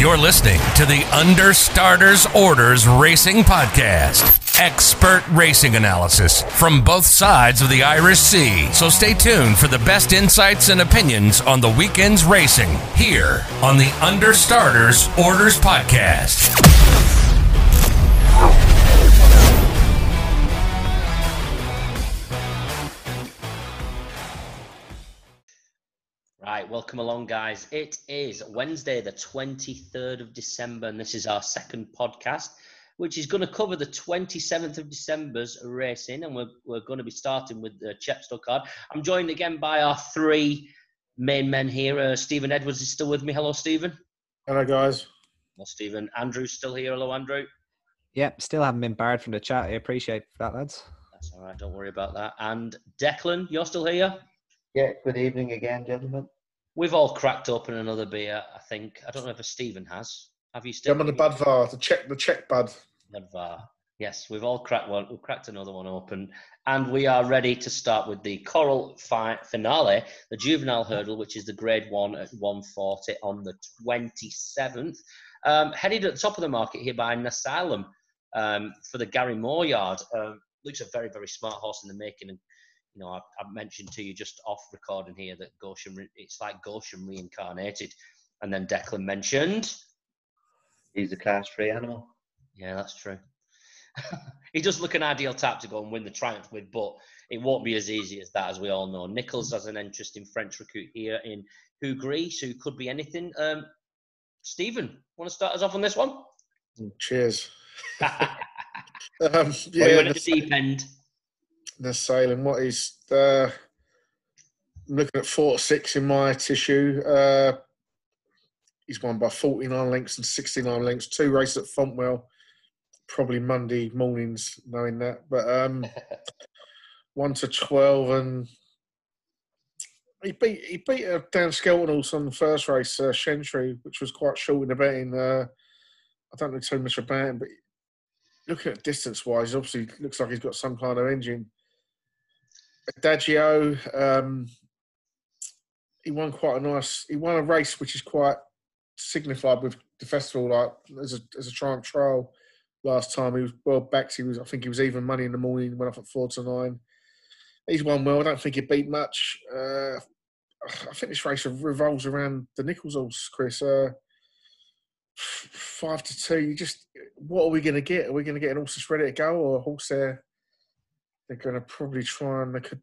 You're listening to the Understarters Orders Racing Podcast. Expert racing analysis from both sides of the Irish Sea. So stay tuned for the best insights and opinions on the weekend's racing here on the Understarters Orders Podcast. Welcome along, guys. It is Wednesday, the 23rd of December, and this is our second podcast, which is going to cover the 27th of December's racing, and we're, we're going to be starting with the Chepstow card. I'm joined again by our three main men here. Uh, Stephen Edwards is still with me. Hello, Stephen. Hello, guys. Hello, Stephen. Andrew's still here. Hello, Andrew. Yep, still haven't been barred from the chat. I appreciate that, lads. That's all right. Don't worry about that. And Declan, you're still here. Yeah, good evening again, gentlemen. We've all cracked open another beer, I think. I don't know if Stephen has. Have you still? I'm on the Budvar, the Czech, the Czech bud. Budvar. Yes, we've all cracked one. We've cracked another one open, and we are ready to start with the Coral fi- finale, the juvenile hurdle, which is the Grade One at 140 on the 27th. Um, headed at the top of the market here by Nassalam um, for the Gary Moore yard. Um, looks a very, very smart horse in the making, and you know, I, I mentioned to you just off recording here that Goshen, it's like Goshen reincarnated. And then Declan mentioned. He's a class free animal. Yeah, that's true. he does look an ideal tap to go and win the Triumph with, but it won't be as easy as that, as we all know. Nicholls has an interesting French recruit here in Houx Gris, who could be anything. Um, Stephen, want to start us off on this one? Cheers. um, yeah, yeah, you at the deep end. The sailing. What is the? I'm looking at four six in my tissue. Uh, he's won by 49 lengths and 69 lengths. Two races at Fontwell. Probably Monday mornings, knowing that. But um, one to 12 and. He beat he beat a Dan Skelton also on the first race, uh, Shentry, which was quite short in the betting. Uh, I don't know too much about him, but looking at distance wise, obviously looks like he's got some kind of engine. Adagio, um, he won quite a nice. He won a race which is quite signified with the festival, like as a as a triumph trial. Last time he was well backed. He was, I think, he was even money in the morning. Went off at four to nine. He's won well. I don't think he beat much. Uh, I think this race revolves around the Nicholls horse, Chris. Uh, five to two. You just what are we going to get? Are we going to get an horse that's ready to go, or a horse there? They're going to probably try and they could.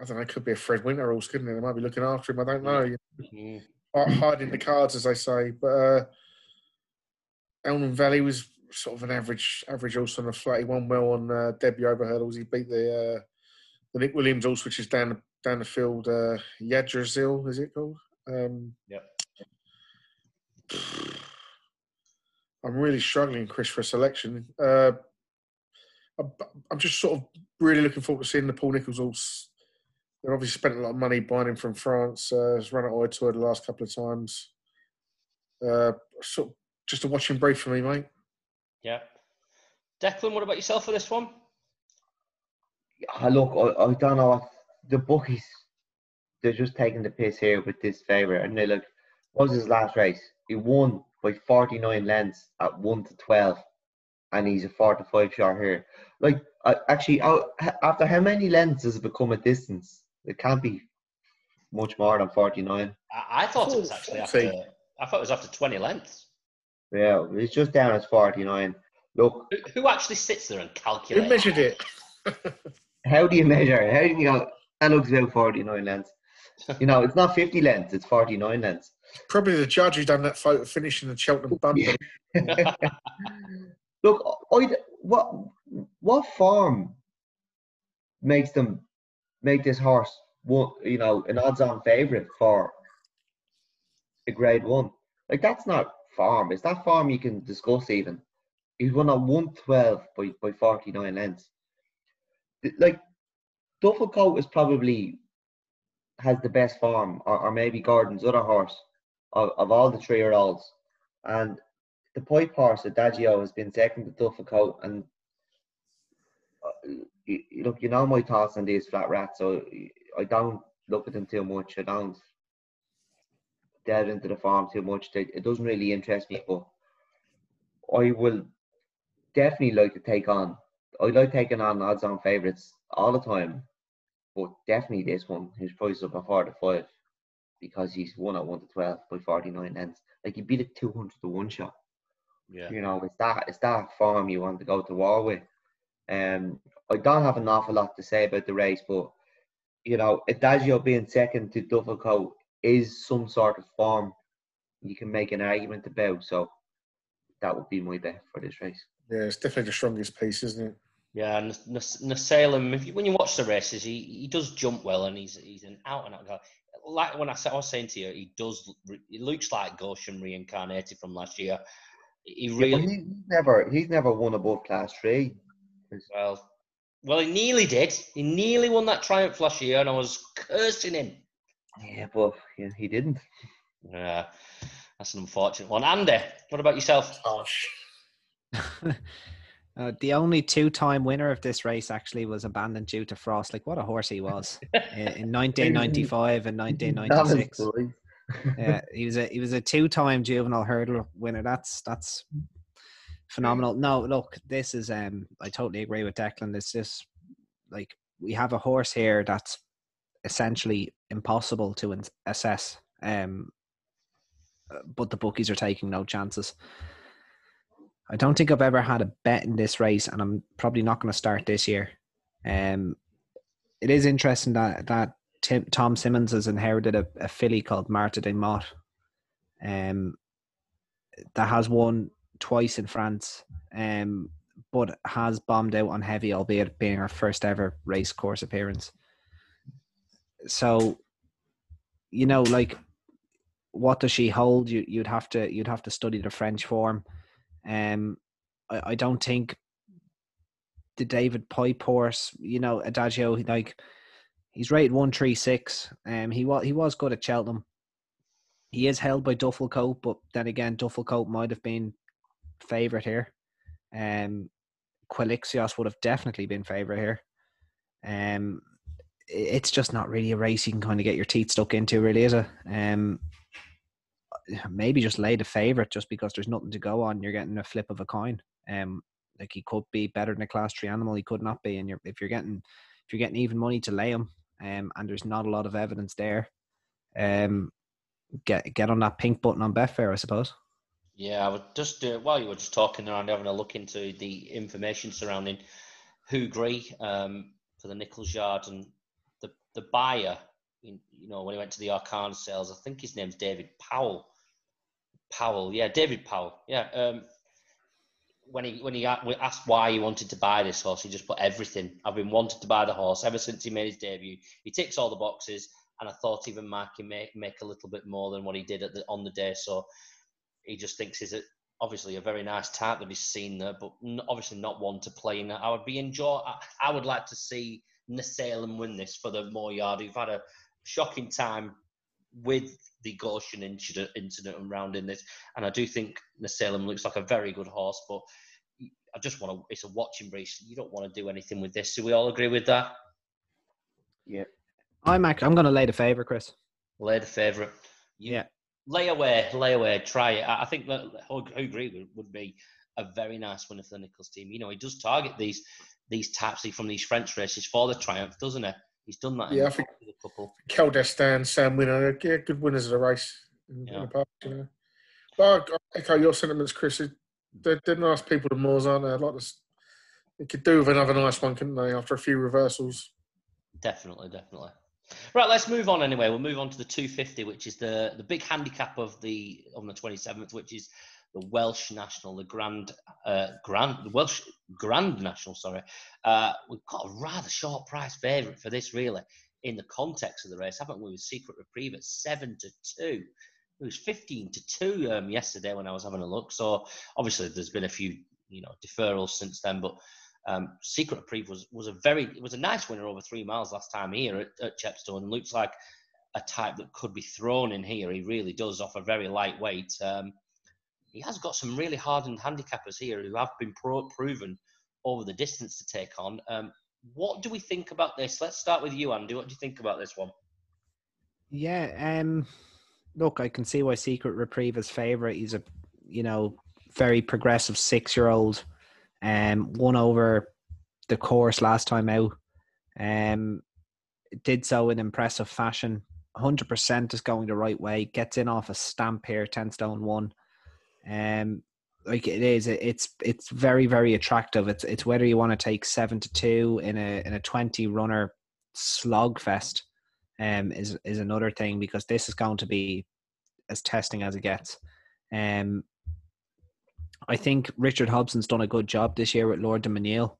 I don't know. It could be a Fred Winter horse, couldn't it? They might be looking after him. I don't know. Mm. Hi- Hiding the cards, as they say. But uh, Elm Valley was sort of an average average horse on the flat. He won well on uh, debut over hurdles. He beat the uh, the Nick Williams horse, which is down the down the field. Uh, Yadrazil, is it called? Um, Yep. I'm really struggling, Chris, for a selection. Uh, I'm- I'm just sort of really looking forward to seeing the Paul Nicholls horse. They've obviously spent a lot of money buying him from France. Uh, he's run at Auteuil the last couple of times. Uh, sort of just a watching brief for me, mate. Yeah. Declan, what about yourself for this one? Ah, look, I, I don't know. The bookies, they're just taking the piss here with this favourite. And they look, what was his last race? He won by 49 lengths at 1 to 12. And he's a 4 to 5 shot here. Like, I, actually, I, after how many lengths does it become a distance? It can't be much more than 49. I, I thought it was actually after. Forty. I thought it was after 20 lengths. Yeah, it's just down as 49. Look, Who, who actually sits there and calculates? Who measured it? how do you measure? How do you go? That looks about 49 lengths. You know, it's not 50 lengths, it's 49 lengths. Probably the judge who done that photo finishing the Cheltenham bundle. Look, I, what what form makes them make this horse one, you know, an odds-on favourite for a Grade One? Like that's not farm. Is that farm you can discuss even? He's won at one twelve by by forty nine lengths. Th- Like Duffle Coat is probably has the best form, or, or maybe Gordon's other horse of, of all the three year olds. And the pipe horse, Adagio, has been second to Duffle Coat. And uh, look, you know my thoughts on these flat rats, so I don't look at them too much. I don't delve into the farm too much. It doesn't really interest me, but I will definitely like to take on. I like taking on odds on favourites all the time, but definitely this one, who's priced up at four to five, because he's won at one to twelve by forty nine ends. Like he beat it two hundred to one shot. Yeah. You know, it's that it's that form you want to go to war with. Um, I don't have an awful lot to say about the race, but you know, Adagio being second to Duffle Coat is some sort of form you can make an argument about. So that would be my bet for this race. Yeah, it's definitely the strongest piece, isn't it? Yeah, and Nassalam, if you, when you watch the races, he, he does jump well, and he's he's an out and out guy. Like when I, said, I was saying to you, he does. He looks like Goshen reincarnated from last year. He really. Yeah, he, he's never he's never won above class three. Well, well, he nearly did. He nearly won that triumph last year, and I was cursing him. Yeah, but yeah, he didn't. Yeah, that's an unfortunate one. Andy, what about yourself? Gosh. Uh, the only two-time winner of this race actually was abandoned due to frost. Like what a horse he was in, in 1995 and 1996. Yeah, he was a he was a two-time juvenile hurdle winner. That's that's phenomenal. No, look, this is um I totally agree with Declan. It's just like we have a horse here that's essentially impossible to assess. Um, but the bookies are taking no chances. I don't think I've ever had a bet in this race, and I'm probably not going to start this year. Um, it is interesting that that Tim, Tom Symonds has inherited a, a filly called Martha de Mott, um, that has won twice in France, um, but has bombed out on heavy, albeit being her first ever race course appearance. So, you know, like, what does she hold? You you'd have to you'd have to study the French form. Um, I, I don't think the David Pipe horse, you know, Adagio, like he's rated one three six. Um, he was he was good at Cheltenham. He is held by Duffle Coat, but then again, Duffle Coat might have been favourite here. Um, Quilixios would have definitely been favourite here. Um, it's just not really a race you can kind of get your teeth stuck into, really, is it? Um, maybe just lay the favourite just because there's nothing to go on. You're getting a flip of a coin. Um, like he could be better than a class three animal. He could not be. And you're, if you're getting if you're getting even money to lay him, um, and there's not a lot of evidence there, um, get get on that pink button on Betfair, I suppose. Yeah, I would just uh, while you were just talking around, having a look into the information surrounding Houx Gris um, for the Nicholls Yard and the the buyer. You know, when he went to the Arqana sales, I think his name's David Powell. Powell, yeah, David Powell, yeah. Um, when he when he asked why he wanted to buy this horse, he just put everything. I've been wanting to buy the horse ever since he made his debut. He ticks all the boxes, and I thought even Mark make make a little bit more than what he did at the, on the day. So he just thinks he's a, obviously a very nice type that he's seen there, but obviously not one to play in. I would be enjoy. I, I would like to see Nassalam win this for the Moore Yard, who've had a shocking time with the Goshen incident, incident around in this. And I do think Nassalam looks like a very good horse, but I just want to, it's a watching race. You don't want to do anything with this. Do we all agree with that? Yeah. I'm actually, I'm going to lay the favourite, Chris. Lay the favourite. yeah. Lay away, lay away, try it. I think that who agree would be a very nice winner for the Nicholls team. You know, he does target these these types from these French races for the triumph, doesn't he? He's done that. Yeah, I think a couple. Quel Destin, Sam Winner, yeah, good winners of the race in, yeah. in the past, you know. But I echo your sentiments, Chris. They're, they're nice people, the Moores, aren't they? I'd like to. They could do with another nice one, couldn't they? After a few reversals. Definitely, definitely. Right, let's move on anyway. We'll move on to the 250, which is the the big handicap of the on the 27th, which is the Welsh National, the Grand uh, Grand the Welsh Grand National. Sorry, uh, we've got a rather short price favourite for this, really, in the context of the race, haven't we? With Secret Reprieve at seven to two. It was fifteen to two um, yesterday when I was having a look. So obviously, there's been a few you know deferrals since then, but. Um, Secret Reprieve was, was a very it was a nice winner over three miles last time here at, at Chepstow and looks like a type that could be thrown in here. He really does offer very lightweight. Um, he has got some really hardened handicappers here who have been pro- proven over the distance to take on. Um, what do we think about this? Let's start with you, Andy. What do you think about this one? Yeah, um, look, I can see why Secret Reprieve is favourite. He's a, you know, very progressive six-year-old. Um, won over the course last time out. Um, did so in impressive fashion. 100% is going the right way. Gets in off a stamp here, 10 stone one. Um, like it is, it's it's very very attractive. It's it's whether you want to take seven to two in a in a 20 runner slogfest, um, is is another thing because this is going to be as testing as it gets. Um, I think Richard Hobson's done a good job this year with Lord du Menil.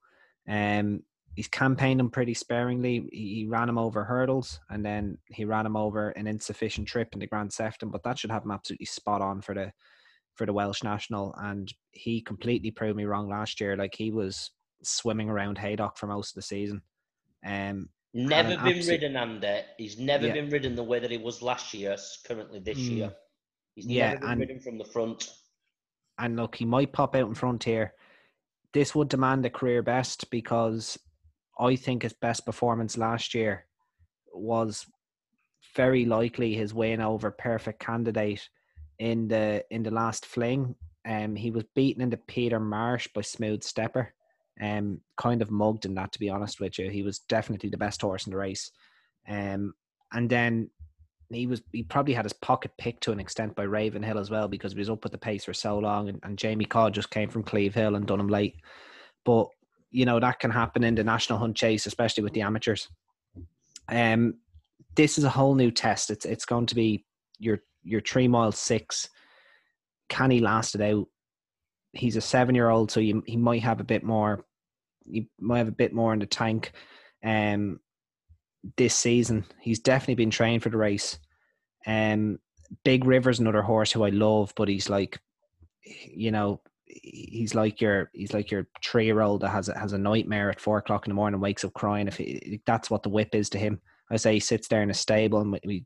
Um, he's campaigned him pretty sparingly. He, he, ran him over hurdles and then he ran him over an insufficient trip in the Grand Sefton, but that should have him absolutely spot on for the for the Welsh national. And he completely proved me wrong last year. Like he was swimming around Haydock for most of the season. Um, never been absolute, ridden under. He's never yeah. been ridden the way that he was last year. Currently, this mm, year, he's yeah, never been and, ridden from the front. And look, he might pop out in front here. This would demand a career best because I think his best performance last year was very likely his win over perfect candidate in the in the last fling. Um, he was beaten into Peter Marsh by Smooth Stepper. Um, kind of mugged in that, to be honest with you. He was definitely the best horse in the race. Um, and then he was he probably had his pocket picked to an extent by Ravenhill as well because he was up at the pace for so long, and, and Jamie Codd just came from Cleve Hill and done him late. But you know that can happen in the national hunt chase, especially with the amateurs. Um, this is a whole new test. It's it's going to be your your three mile six. Can he last it out? He's a seven year old, so you, he might have a bit more. He might have a bit more in the tank. Um, this season, he's definitely been trained for the race. Um, Big River's another horse who I love, but he's like, you know, he's like your he's like your three year old that has a, has a nightmare at four o'clock in the morning, wakes up crying. If he, that's what the whip is to him, I say he sits there in a stable and we,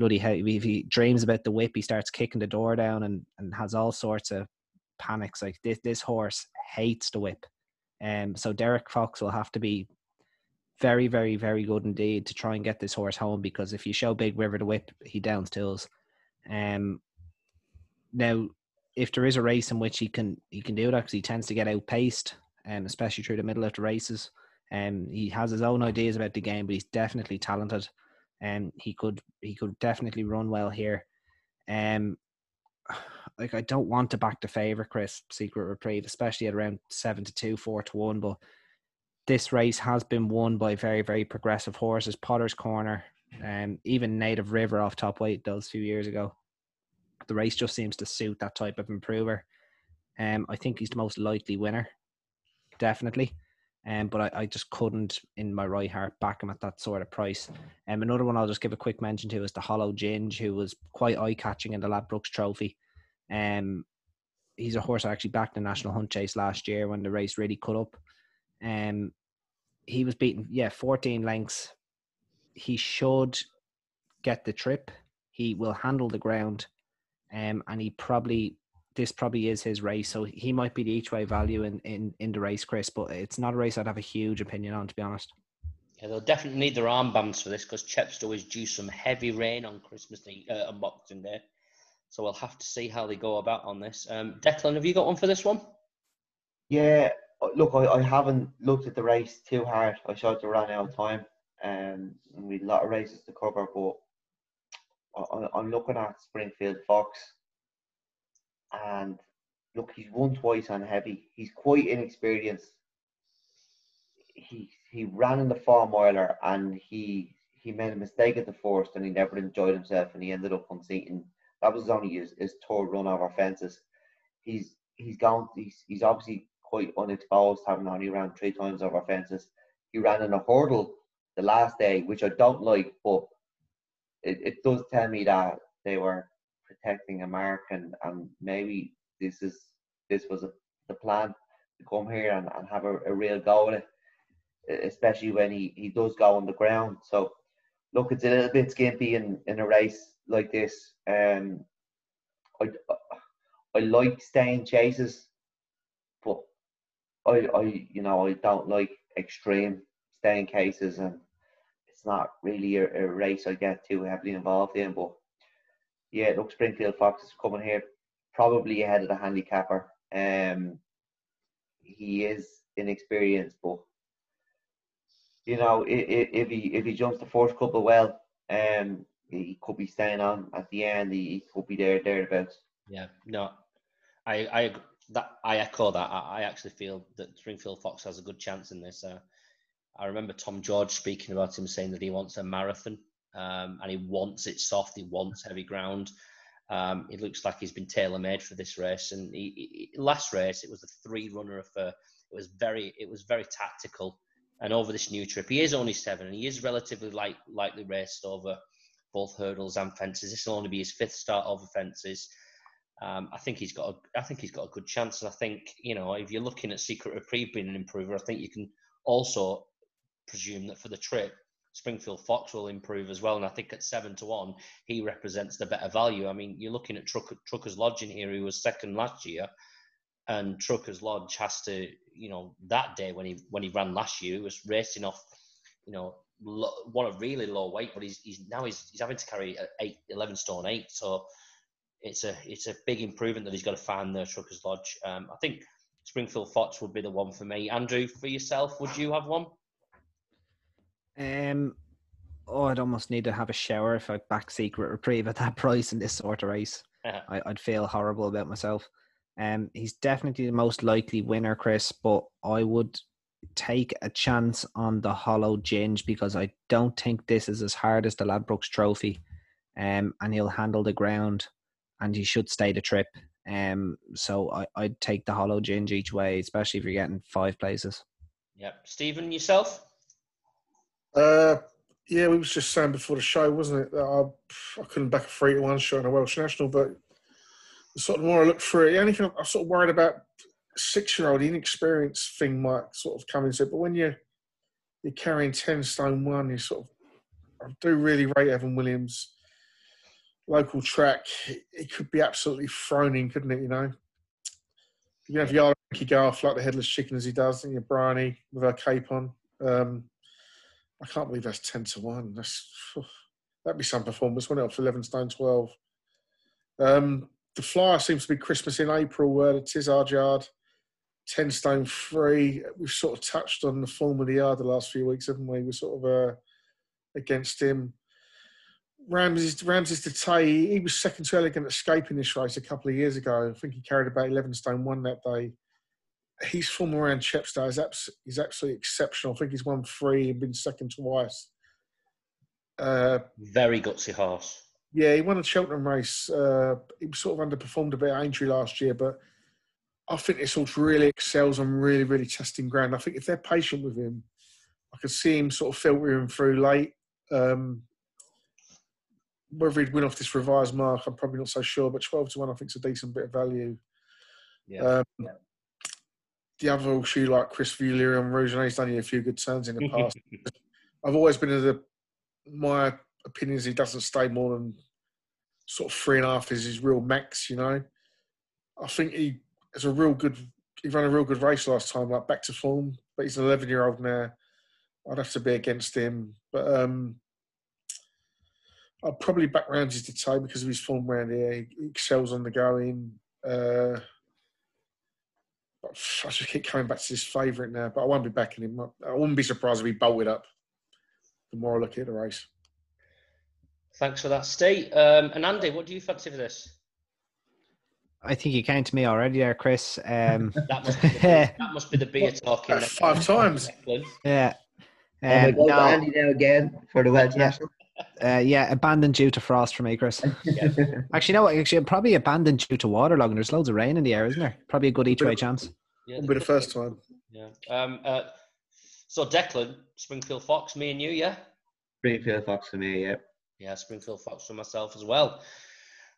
bloody if he dreams about the whip, he starts kicking the door down and and has all sorts of panics. Like this this horse hates the whip, um. So Derek Fox will have to be very very very good indeed to try and get this horse home because if you show Big River the whip, he downs tools. Um. Now if there is a race in which he can he can do that because he tends to get outpaced, um, especially through the middle of the races. Um, he has his own ideas about the game, but he's definitely talented. And um, he could he could definitely run well here. Um, like I don't want to back the favorite, Chris Secret Reprieve, especially at around seven to two, four to one. But this race has been won by very very progressive horses. Potter's Corner, um, even Native River off top weight those few years ago the race just seems to suit that type of improver. Um, I think he's the most likely winner, definitely. Um, but I, I just couldn't, in my right heart, back him at that sort of price. Um, another one I'll just give a quick mention to is the Hollow Ginge, who was quite eye catching in the Ladbrokes Trophy. Um, he's a horse I actually backed the National Hunt Chase last year when the race really cut up. Um, he was beaten, yeah, 14 lengths. He should get the trip. He will handle the ground um, and he probably this probably is his race, so he might be the each way value in, in in the race, Chris. But it's not a race I'd have a huge opinion on, to be honest. Yeah, they'll definitely need their armbands for this because Chepstow is due some heavy rain on Christmas Day, uh, on Boxing Day. So we'll have to see how they go about on this. Um, Declan, have you got one for this one? Yeah, look, I, I haven't looked at the race too hard. I showed to run out of time, um, and we a lot of races to cover, but I'm looking at Springfield Fox, and look, he's won twice on heavy. He's quite inexperienced. He he ran in the four miler and he he made a mistake at the first and he never enjoyed himself and he ended up unseating. That was only his, his third run over fences. He's he's gone. He's he's obviously quite unexposed, having only ran three times over fences. He ran in a hurdle the last day, which I don't like, but it, it does tell me that they were protecting America and, and maybe this is this was a, the plan to come here and, and have a, a real go at it, especially when he, he does go on the ground. So look, it's a little bit skimpy in, in a race like this. Um, I, I like staying chases, but I, I you know I don't like extreme staying cases and it's not really a, a race I get too heavily involved in. But yeah, look, Springfield Fox is coming here probably ahead of the handicapper. Um, he is inexperienced, but you know, if, if he if he jumps the first couple well, um, he could be staying on at the end. He, he could be there thereabouts. Yeah, no, I I that I echo that. I, I actually feel that Springfield Fox has a good chance in this. Uh, I remember Tom George speaking about him saying that he wants a marathon um, and he wants it soft. He wants heavy ground. Um, it looks like he's been tailor made for this race. And he, he, last race, it was a three runner affair. It was very, it was very tactical. And over this new trip, he is only seven, and he is relatively light, lightly raced over both hurdles and fences. This will only be his fifth start over fences. Um, I think he's got, a, I think he's got a good chance. And I think you know, if you're looking at Secret Reprieve being an improver, I think you can also presume that for the trip, Springfield Fox will improve as well. And I think at seven to one, he represents the better value. I mean, you're looking at Truck, Trucker's Lodge in here, who was second last year, and Trucker's Lodge has to, you know, that day when he when he ran last year, he was racing off, you know, lo, one a really low weight, but he's he's now he's, he's having to carry eight, 11 stone eight. So it's a it's a big improvement that he's got to find the Trucker's Lodge. Um, I think Springfield Fox would be the one for me. Andrew, for yourself, would you have one? Um, oh, I'd almost need to have a shower if I back Secret Reprieve at that price in this sort of race. I, would feel horrible about myself. Um, he's definitely the most likely winner, Chris, but I would take a chance on the Hollow Ginge because I don't think this is as hard as the Ladbrokes Trophy, um, and he'll handle the ground, and he should stay the trip. Um, so I, I'd take the Hollow Ginge each way, especially if you're getting five places. Yep, Stephen, yourself. Uh, yeah, we was just saying before the show, wasn't it, that I, I couldn't back a three to one shot in a Welsh national, but the sort of more I look through it, the only thing I'm sort of worried about six year old inexperienced thing might sort of come into it, but when you're you're carrying ten stone one, you sort of I do really rate Evan Williams. Local track, it could be absolutely thrown in, couldn't it? You know, you have Yala Enki go off like the headless chicken as he does, and your Bryony with her cape on. Um, I can't believe that's ten to one. That's that'd be some performance, wouldn't it? Eleven stone twelve. Um, the flyer seems to be Christmas in April. Uh, the Tizzard Yard, ten stone three. We've sort of touched on the form of the yard the last few weeks, haven't we? We're sort of uh, against him. Ramses Ramses Tay, he was second to Elegant Escape in this race a couple of years ago. I think he carried about eleven stone one that day his form around Chepstow is, abs- is absolutely exceptional. I think he's won three and been second twice. Uh, Very gutsy horse. Yeah, he won a Cheltenham race. Uh, he sort of underperformed a bit at Aintree last year, but I think this horse really excels on really, really testing ground. I think if they're patient with him, I could see him sort of filtering through late. Um, whether he'd win off this revised mark, I'm probably not so sure, but 12 to 1 I think is a decent bit of value. Yeah. Um, yeah the other shoe like Chris Fulier and Rouge, and he's done you a few good turns in the past. I've always been of the my opinion is he doesn't stay more than sort of three and a half is his real max, you know. I think he is a real good he ran a real good race last time, like back to form, but he's an eleven year old now. I'd have to be against him. But um I'll probably back Ramses de Teillee because of his form around here. He, he excels on the going. Uh, I just keep coming back to this favourite now, but I won't be backing him. I wouldn't be surprised if he bolted up. The more I look at the race. Thanks for that, Steve. Um, and Andy, what do you fancy for this? I think you came to me already there, Chris. Um, that, must be the, that must be the beer talking. five times. Yeah. Um, no, Andy now again for the Welsh national. Uh, yeah, abandoned due to frost for me, Chris. Yeah. actually, no, actually, probably abandoned due to waterlogging. There's loads of rain in the air, isn't there? Probably a good each way chance. Yeah, Won't be the first time. Yeah. Um, uh, so, Declan, Springfield Fox, me and you, yeah? Springfield Fox for me, yeah. Yeah, Springfield Fox for myself as well.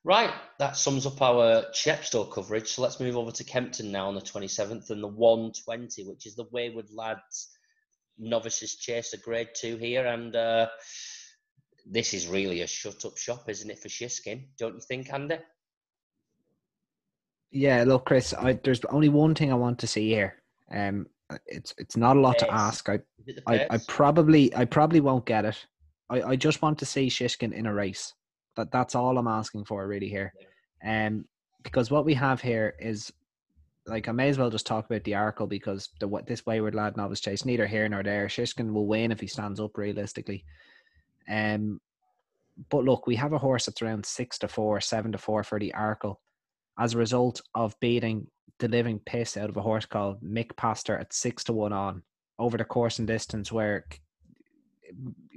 Right, that sums up our Chepstow coverage. So let's move over to Kempton now on the 27th and the 120, which is the Wayward Lads novices chase a grade two here. And uh, this is really a shut up shop, isn't it, for Shishkin? Don't you think, Andy? Yeah, look, Chris, I, there's only one thing I want to see here. Um, it's it's not a lot to ask. I, I, I probably I probably won't get it. I, I just want to see Shishkin in a race. That that's all I'm asking for really here. Um, because what we have here is like I may as well just talk about the Arkle because the what this wayward lad novice chase neither here nor there. Shishkin will win if he stands up realistically. Um, but look, we have a horse that's around six to four, seven to four for the Arkle, as a result of beating the living piss out of a horse called Mick Pastor at six to one on over the course and distance, where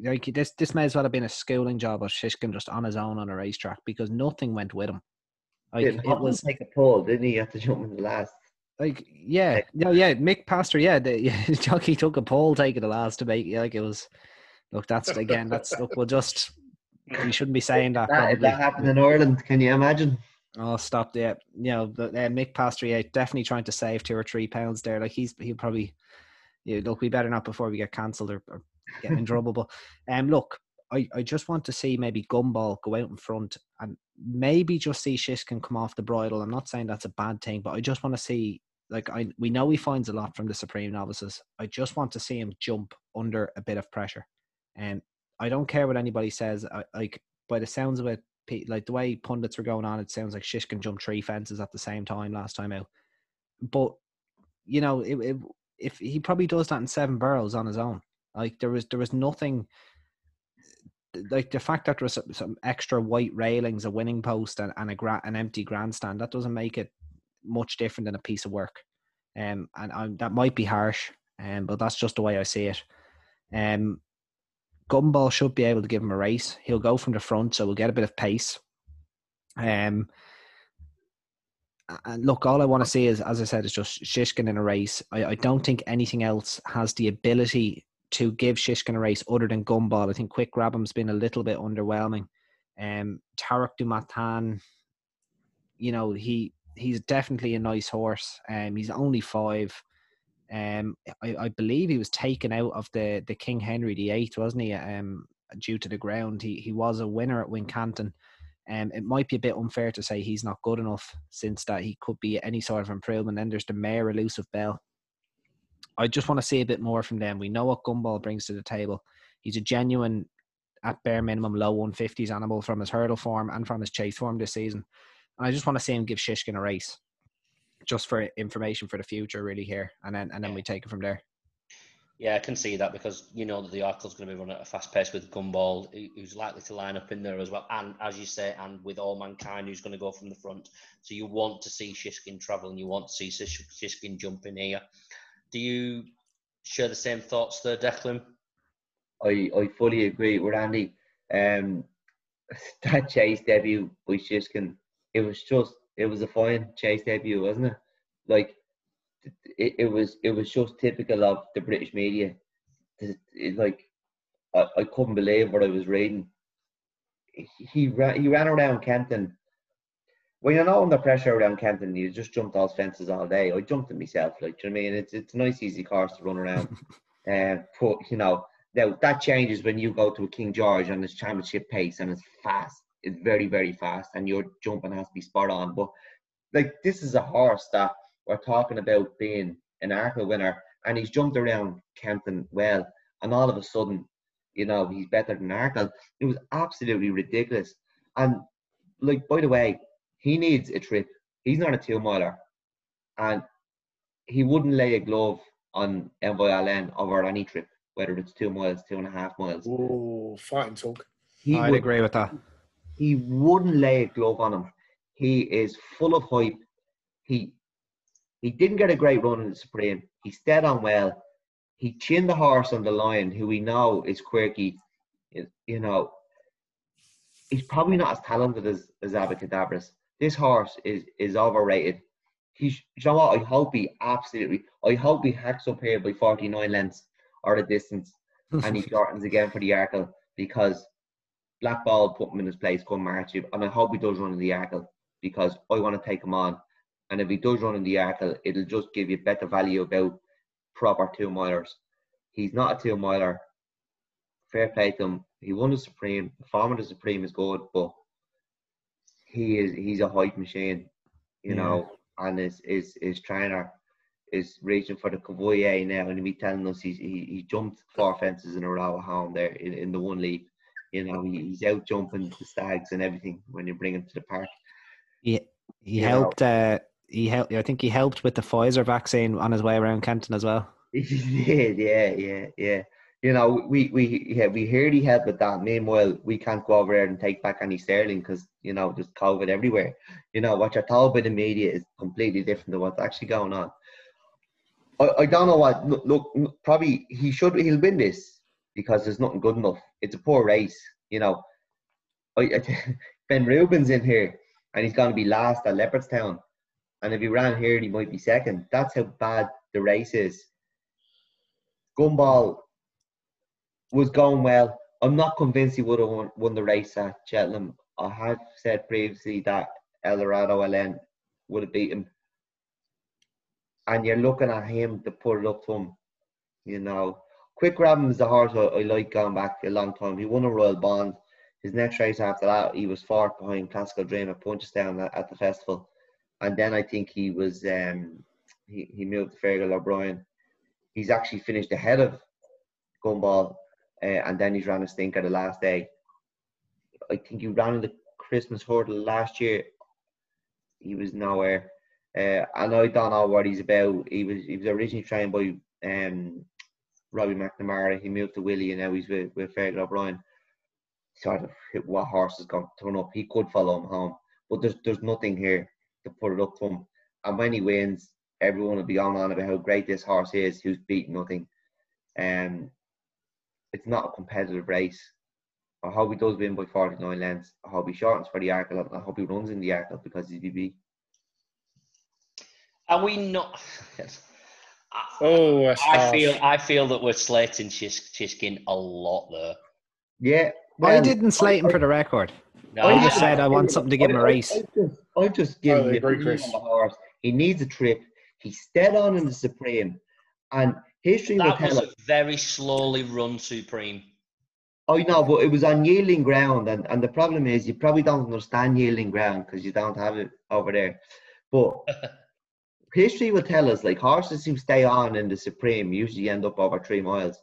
like this this may as well have been a schooling job of Shishkin just on his own on a racetrack because nothing went with him. Like Did it was like a pull, didn't he? At the jump in the last. like yeah, no, yeah, Mick Pastor, yeah, the yeah, jockey took a pole taking the last to make it like it was. Look, that's again, that's look. We'll just we shouldn't be saying that. That, if that happened in Ireland, can you imagine? Oh, stop there. You know, the, uh, Mick Pastor, definitely trying to save two or three pounds there. Like he's he'll probably. Yeah, look, we better not before we get cancelled or, or get in trouble. But um, look, I, I just want to see maybe Gumball go out in front and maybe just see Shishkin come off the bridle. I'm not saying that's a bad thing, but I just want to see like I we know he finds a lot from the Supreme novices. I just want to see him jump under a bit of pressure. And I don't care what anybody says. I, like by the sounds of it, like the way pundits were going on, it sounds like Shishkin jumped three fences at the same time last time out. But you know, it, it, if he probably does that in seven barrels on his own, like there was there was nothing like the fact that there was some, some extra white railings, a winning post, and, and a gra- an empty grandstand that doesn't make it much different than a piece of work. Um, and i that might be harsh, um, but that's just the way I see it. Um, Gumball should be able to give him a race. He'll go from the front, so we'll get a bit of pace. Um, and look, all I want to see is, as I said, is just Shishkin in a race. I, I don't think anything else has the ability to give Shishkin a race other than Gumball. I think Quick Grabim's been a little bit underwhelming. Um, Tarek Dumatan, you know, he he's definitely a nice horse. Um, he's only five. Um, I, I believe he was taken out of the the King Henry VIII, wasn't he? Um, due to the ground, he he was a winner at Wincanton. Um, it might be a bit unfair to say he's not good enough since that he could be any sort of improvement. Then there's the Mayor Elusive Belle. I just want to see a bit more from them. We know what Gumball brings to the table. He's a genuine, at bare minimum, low 150s animal from his hurdle form and from his chase form this season. And I just want to see him give Shishkin a race, just for information for the future, really here, and then and then we take it from there. Yeah, I can see that because you know that the Arkle's going to be running at a fast pace with Gumball, who's likely to line up in there as well, and as you say, and with Allmankind, who's going to go from the front. So you want to see Shishkin travel, and you want to see Shish- Shishkin jump in here. Do you share the same thoughts there, Declan? I, I fully agree with Andy. Um, that chase debut by Shishkin, it was just it was a fine chase debut, wasn't it? Like it, it was it was just typical of the British media. It, it, like I, I couldn't believe what I was reading. He, ran he ran around Kempton. When you're not under pressure around Kempton, you just jump those fences all day. I jumped it myself, like do you know what I mean? It's it's a nice easy course to run around. uh, but you know, now that changes when you go to a King George and it's championship pace and it's fast. It's very, very fast and your jumping has to be spot on. But like this is a horse that we're talking about being an Arkle winner and he's jumped around Kempton well and all of a sudden, you know, he's better than Arkle. It was absolutely ridiculous. And like by the way, he needs a trip. He's not a two miler. And he wouldn't lay a glove on MYLN over any trip, whether it's two miles, two and a half miles. Oh, fighting talk. He I'd would, agree with that. He wouldn't lay a glove on him. He is full of hype. He he didn't get a great run in the Supreme. He stayed on well. He chinned the horse on the lion, who we know is quirky. You know, he's probably not as talented as, as Abacadabras. This horse is is overrated. He's, you know what? I hope he absolutely. I hope he hacks up here by 49 lengths or the distance, and he shortens again for the Arkle because Black Ball put him in his place come March, and I hope he does run in the Arkle because I want to take him on. And if he does run in the Arkle, it'll just give you better value about proper two milers. He's not a two miler. Fair play to him. He won the Supreme. The form of the Supreme is good, but he is he's a hype machine, you Yeah. know. And his his his trainer is reaching for the Cavoyer now, and he be telling us he's, he he jumped four fences in a row at home there in, in the one leap. You know, he's out jumping the stags and everything when you bring him to the park. He he helped. Uh, he helped. I think he helped with the Pfizer vaccine on his way around Kempton as well. He did, yeah, yeah, yeah. You know, we we yeah, we heard he helped with that. Meanwhile, we can't go over there and take back any sterling because you know there's COVID everywhere. You know what you're told by the media is completely different to what's actually going on. I, I don't know what. Look, look, probably he should. He'll win this because there's nothing good enough. It's a poor race. You know, Ben Rubin's in here and he's going to be last at Leopardstown. And if he ran here, he might be second. That's how bad the race is. Gumball was going well. I'm not convinced he would have won, won the race at Cheltenham. I have said previously that Eldorado LN would have beat him. And you're looking at him to put it up to him. You know, Quick Grabim is the horse I, I like going back a long time. He won a Royal Bond. His next race after that, he was fourth behind Klassical Dream at Punchestown at, at the festival. And then I think he was um, he, he moved to Fergal O'Brien. He's actually finished ahead of Gumball, uh, and then he's ran a stinker the last day. I think he ran in the Christmas hurdle last year. He was nowhere, uh, and I don't know what he's about. He was he was originally trained by um, Robbie McNamara. He moved to Willie, and now he's with with Fergal O'Brien. Sort of what horse is going to turn up. He could follow him home, but there's there's nothing here to put it up to him. And when he wins, everyone will be on on about how great this horse is, who's beaten nothing. Um, it's not a competitive race. I hope he does win by 49 lengths. I hope he shortens for the Arkle. I hope he runs in the Arkle because he's VB. Are we not? Oh, that's I feel I feel that we're slating Chis- Chiskin a lot there. Yeah. Um, I well, didn't slate him for the record. No, I I- just said I want something to give him a race. I, I just, I just give him I the agree, Chris. on the horse. He needs a trip. He's dead on in the Supreme. And history will that tell was us. a very slowly run Supreme. I know, but it was on yielding ground, and, and the problem is you probably don't understand yielding ground because you don't have it over there. But history will tell us like horses who stay on in the Supreme usually end up over three miles.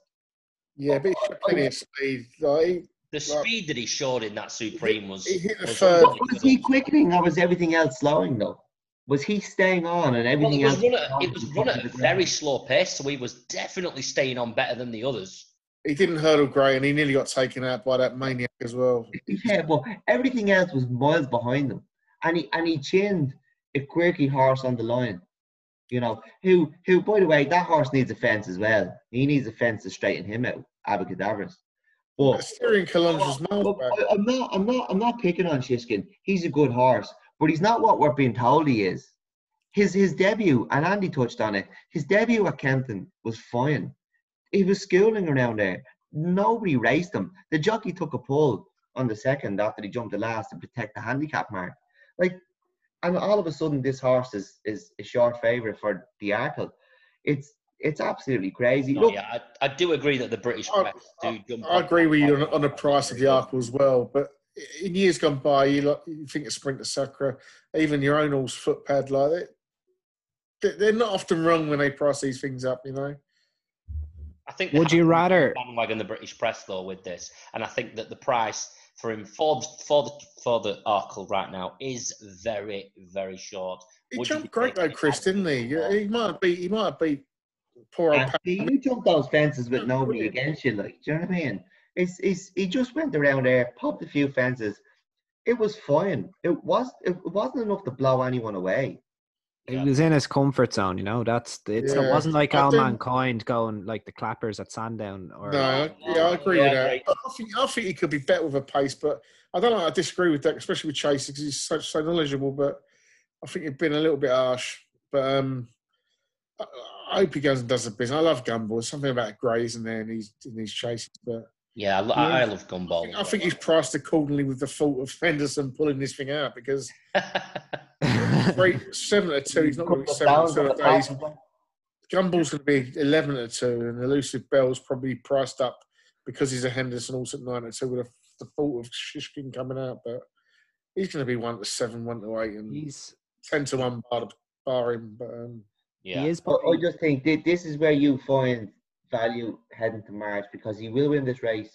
Yeah, but he's got plenty of speed. Like, he- The speed that he showed in that Supreme was. he hit the was third. Was he quickening or was everything else slowing though? Was he staying on and Well, everything it was else? run at, it was was run at a very slow pace, so he was definitely staying on better than the others. he didn't hurdle great, and he nearly got taken out by that maniac as well. Yeah, but everything else was miles behind him, and he and he chinned a quirky horse on the line. You know, who who by the way, that horse needs a fence as well. He needs a fence to straighten him out, Abacadabras. But Steering miles Look, back. I, I'm not, I'm not, I'm not picking on Shishkin. He's a good horse, but he's not what we're being told he is. His his debut, and Andy touched on it. His debut at Kempton was fine. He was schooling around there. Nobody raced him. The jockey took a pull on the second after he jumped the last to protect the handicap mark. Like, and all of a sudden, this horse is is a short favourite for the Arkle. It's it's absolutely crazy. No, Look, yeah, I, I do agree that the British I- press do jump. I agree with you on, on the price of the Arkle as well. But in years gone by, you like you think of Sprinter Sacre, even your own horse footpad like that. they- They're not often wrong when they price these things up, you know. I think Would they you have rather? bandwagon the British press though with this, and I think that the price for him for the, for the for the Arkle right now is very very short. He Would jumped be great though, Chris, didn't he? Yeah, He might have beat. He might have beat poor old. And Pat. you jumped those fences with nobody against you, like, do you know what I mean? It's, it's, he just went around there, popped a few fences. It was fine. It was, it wasn't enough to blow anyone away. He Yeah. was in his comfort zone, you know. That's it's, it wasn't like Allmankind going like the clappers at Sandown or No, I- yeah, I agree Yeah, with I that. agree. But I think I think he could be better with a pace, but I don't know. I disagree with that, especially with Chase because he's so, so knowledgeable. But I think he's been a little bit harsh. But um, I, I hope he goes and does the business. I love Gumball. There's something about Grays in there and he's in these chases. But Yeah, I, Yeah. I love I Gumball. think, I think he's priced accordingly with the fault of Henderson pulling this thing out because three, seven to two. He's not going to be seven to two a day. Gumball's going to be 11 to 2, and Elusive Belle's probably priced up because he's a Henderson also at 9 to 2 with a, the thought of Shishkin coming out. But he's going to be 1 to 7, 1 to 8, and he's 10 to 1 bar, bar him. But um, yeah. he is. But I just think this is where you find value heading to March because he will win this race.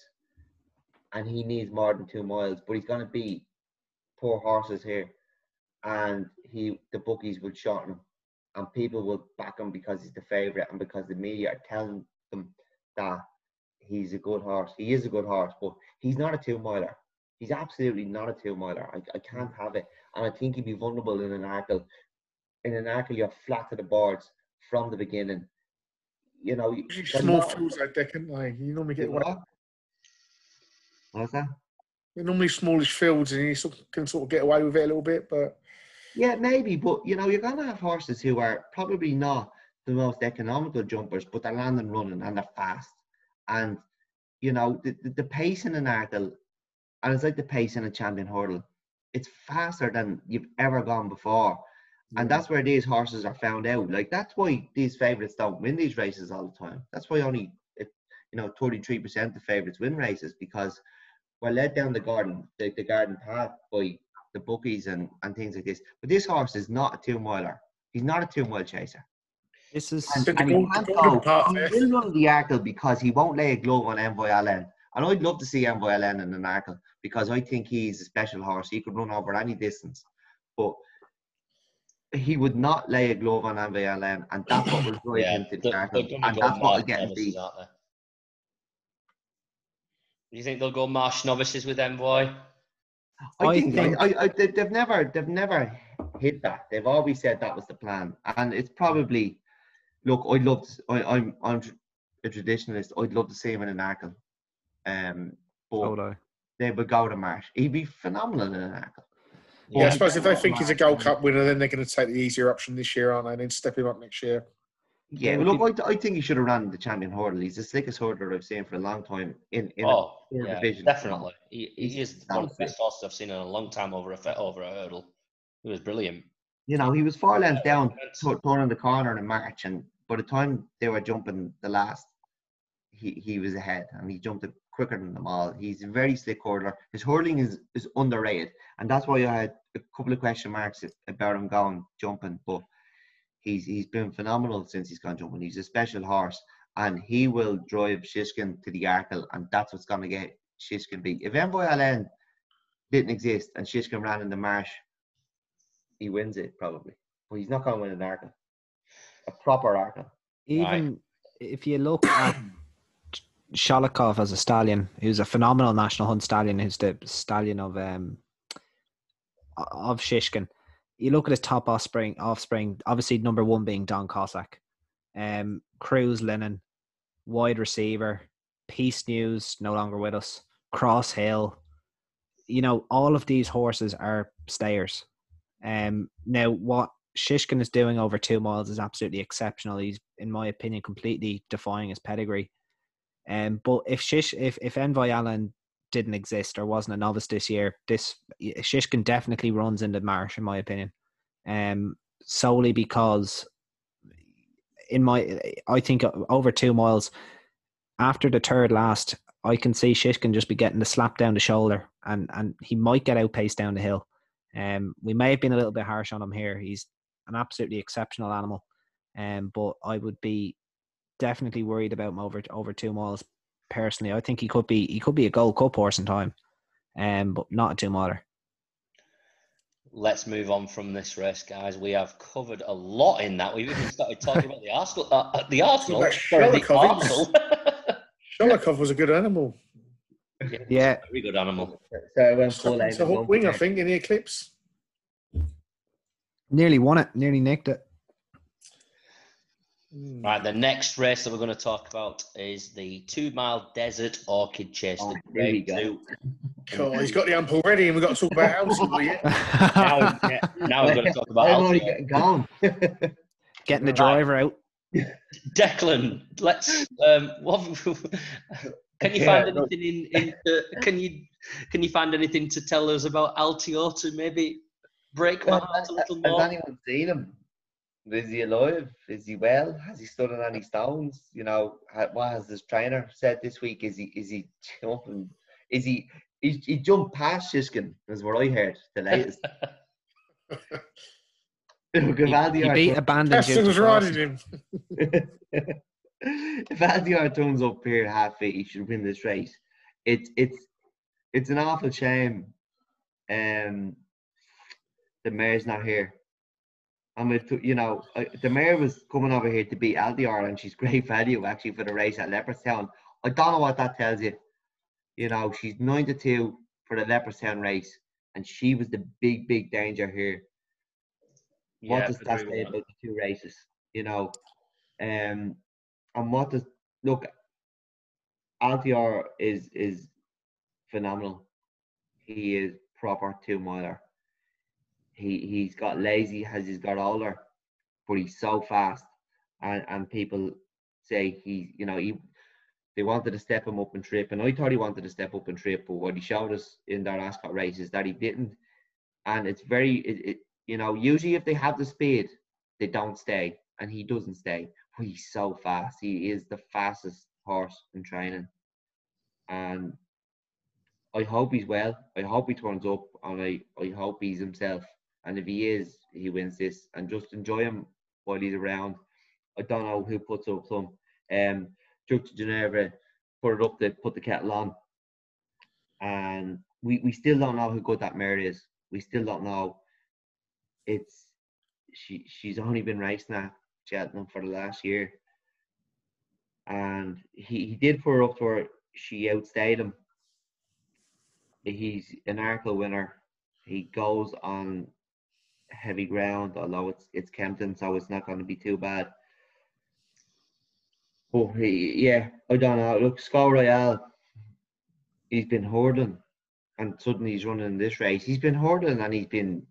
and he needs more than two miles. But he's going to beat poor horses here, and he the bookies will shorten him, and people will back him because he's the favourite and because the media are telling them that he's a good horse. He is a good horse, but he's not a two miler. He's absolutely not a two miler. I, I can't have it, and I think he'd be vulnerable in an Arkle. In an Arkle, you're flat to the boards from the beginning. You know, you- small not- fields like that, can't they? You normally get away. What? What's that? They're normally smallish fields, and you sort can sort of get away with it a little bit. But Yeah, maybe, but you know, you're gonna have horses who are probably not the most economical jumpers, but they're landing running and they're fast. And you know, the, the, the pace in an Arkle, and it's like the pace in a champion hurdle, it's faster than you've ever gone before. And mm. that's where these horses are found out. Like that's why these favourites don't win these races all the time. That's why only you know, 33% of favourites win races because we're led down the garden, the, the garden path by the bookies and, and things like this. But this horse is not a two miler. He's not a two mile chaser. This is And, The and he can't the go. He will run the Arkle because he won't lay a glove on Envoy Allen. And I'd love to see Envoy Allen in an Arkle because I think he's a special horse. He could run over any distance. But he would not lay a glove on Envoy Allen, and that's what will drive Yeah, him to the they're, Arkle. to And that's what will Marsh get him beat. Do you think they'll go Marsh novices with Envoy? I, I think, think- I, I, they, they've never they've never hit that. They've always said that was the plan, and it's probably look. I'd love. To, I, I'm I'm a traditionalist. I'd love to see him in an Arkle, um, but so would they would go to Marsh. He'd be phenomenal in an Arkle. yeah, I suppose if they think he's a Gold Cup winner, then they're going to take the easier option this year, aren't they? And then step him up next year. Yeah, would look, I, I think he should have run the champion hurdle. He's the slickest hurdler I've seen for a long time in in a oh, poor yeah, division. definitely. He, he is one of the best horses I've seen in a long time over a over a hurdle. He was brilliant. You know, he was four lengths down, tu- turning the corner in a March, and by the time they were jumping the last, he, he was ahead, and he jumped it quicker than them all. He's a very slick hurdler. His hurling is, is underrated, and that's why I had a couple of question marks about him going jumping. But he's he's been phenomenal since he's gone jumping. He's a special horse, and he will drive Shishkin to the Arkle, and that's what's going to get Shishkin beat. If Envoy Allen didn't exist and Shishkin ran in the marsh, he wins it probably. But he's not going to win an Arkle. A proper Arkle. Even if you look at Sholokhov as a stallion, who's a phenomenal national hunt stallion, who's the stallion of um of Shishkin. You look at his top offspring, offspring. Obviously, number one being Don Cossack, um, Cruz Linen, wide receiver, Peace News no longer with us, Cross Hill. You know, all of these horses are stayers. Um, now what Shishkin is doing over two miles is absolutely exceptional. He's, in my opinion, completely defying his pedigree. Um, but if Shish, if if Envoy Allen didn't exist or wasn't a novice this year, this Shishkin definitely runs in the marsh, in my opinion. Um, solely because, in my, I think over two miles, after the third last, I can see Shishkin just be getting the slap down the shoulder, and and he might get outpaced down the hill. Um, we may have been a little bit harsh on him here. He's an absolutely exceptional animal, um, but I would be definitely worried about him over over two miles. Personally, I think he could be he could be a Gold Cup horse in time, um, but not a two miler. Let's move on from this race, guys. We have covered a lot in that. We've even started talking about the Arsenal. Uh, uh, the Arsenal. about Sorry, the Arsenal. Sholokhov was a good animal. Yeah, Very good animal. So I went full It's a Hawk Wing, I think, in the eclipse. nearly won it, nearly nicked it. Hmm. Right, the next race that we're going to talk about is the two mile desert orchid chase. Oh, the here we go. two. God, he's got the amp already, and we've got to talk about Elsie yet. Now, yeah, now we're going to talk about I'm already getting gone. Getting the Right. driver out. Declan, let's. Um, what, can you find no. anything in? in uh, can you can you find anything to tell us about Altior to maybe break my heart a little more. Has anyone seen him? Is he alive? Is he well? Has he stood on any stones? You know, what has this trainer said this week? Is he is he jumping? Is he he, he jumped past Shishkin? Is what I heard. The latest. Look, if He, Altior he beat turns- abandoned Preston was riding him. if Altior turns up here half fit, he should win this race. It's it's it's an awful shame. Um, the mare's not here. And with you know, uh, the mare was coming over here to beat Altior, and she's great value actually for the race at Leopardstown. I don't know what that tells you. You know, she's nine to two for the Leopardstown race, and she was the big, big danger here. what Yeah, does that say about the two races? You know, um, and what does look? Altior is is phenomenal. He is proper two miler. He he's got lazy as he's got older, but he's so fast, and and people say he you know he they wanted to step him up and trip, and I thought he wanted to step up and trip, but what he showed us in that Ascot race is that he didn't, and it's very it, it you know usually if they have the speed they don't stay, and he doesn't stay. But he's so fast. He is the fastest horse in training, and I hope he's well. I hope he turns up, and I I hope he's himself. And if he is, he wins this, and just enjoy him while he's around. I don't know who puts up some. Um, Duc Des Genievres put it up to put the kettle on, and we we still don't know how good that mare is. We still don't know. It's she she's only been racing at Cheltenham for the last year, and he he did put her up to her. she outstayed him. He's an Arkle winner. He goes on heavy ground, although it's it's Kempton, so it's not going to be too bad. But he, yeah, I don't know. Look, Sceau Royal, he's been hoarding, and suddenly he's running this race. He's been hoarding, and he's been.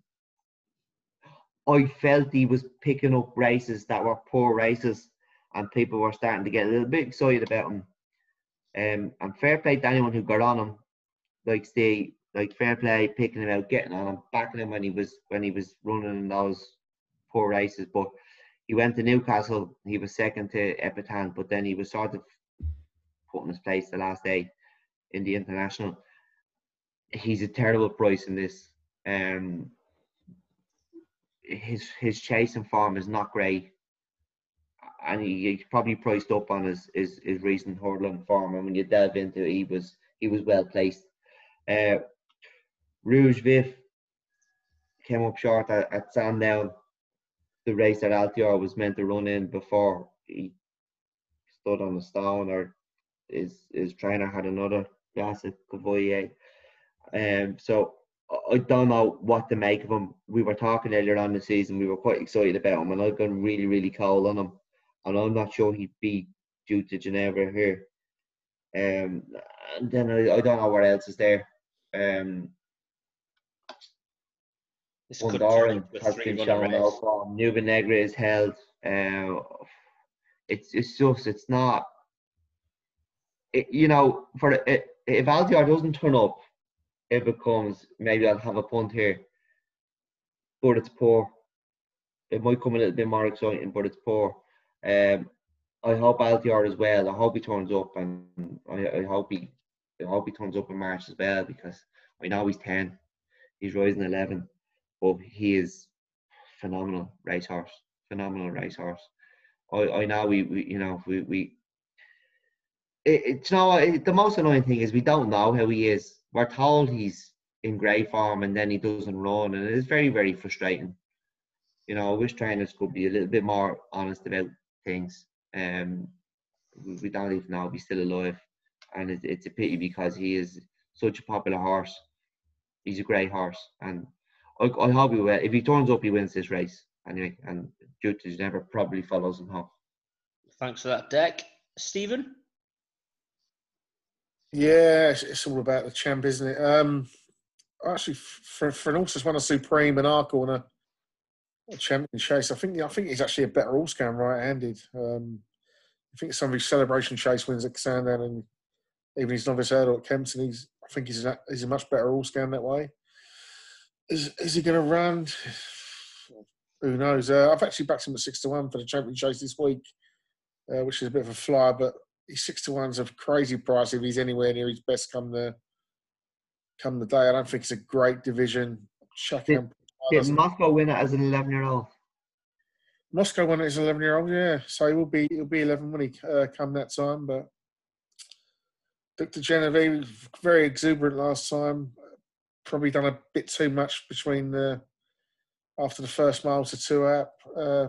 I felt he was picking up races that were poor races, and people were starting to get a little bit excited about him. Um, and fair play to anyone who got on him, like stay like fair play picking him out, getting on him, backing him when he was when he was running in those poor races. But he went to Newcastle. He was second to Epatante, but then he was sort of put in his place the last day in the international. He's a terrible price in this. Um, his his chasing form is not great, and he, probably priced up on his, his his recent hurdling form. And when you delve into it, he was he was well placed. Uh, Rouge Vif came up short at, at Sandown the race that Altior was meant to run in before he stood on the stone or his his trainer had another glass of Cavoyer. Um so I- I don't know what to make of him. We were talking earlier on the season, we were quite excited about him and I've gone really, really cold on him. And I'm not sure he'd be Duc Des Genievres here. Um and then I, I don't know what else is there. Um This could turn into a has been three-runner race. no form. Nube Negra is held. Uh, it's it's just it's not. It, you know, for it, if Altior doesn't turn up, it becomes maybe I'll have a punt here, but it's poor. It might come a little bit more exciting, but it's poor. Um, I hope Altior as well. I hope he turns up, and I, I hope he, I hope he turns up in March as well because I know he's ten, he's rising eleven, but he is phenomenal racehorse, phenomenal racehorse. I, I know we, we you know we we. It, it's no it, the most annoying thing is we don't know how he is. We're told he's in great form and then he doesn't run, and it is very very frustrating. You know, I wish trainers could be a little bit more honest about things. Um, we, we don't even know if he's still alive, and it, it's a pity because he is such a popular horse. He's a great horse, and I, I hope he will. If he turns up, he wins this race anyway. And Duke never probably follows him home. Thanks for that, Deck. Stephen? Yeah, it's, it's all about the champ, isn't it? Um, actually, for for an horse that's won a Supreme and Arkle and a, a champion chase, I think I think he's actually a better horse going right-handed. Um, I think some of his celebration chase wins at Sandown and even his novice hurdle at Kempton, he's I think he's a, he's a much better horse going that way. Is is he going to run? Who knows? Uh, I've actually backed him at six to one for the champion chase this week, uh, which is a bit of a flyer, but he's six to one's a crazy price if he's anywhere near his best come the come the day. I don't think it's a great division. Chucking Did- him. Did Moscow win it as an 11 year old? Moscow won it as an eleven year old, yeah. So he will be he'll be eleven when he uh, come that time, but Duc Des Genievres, very exuberant last time. Probably done a bit too much between the after the first mile to two up. Uh,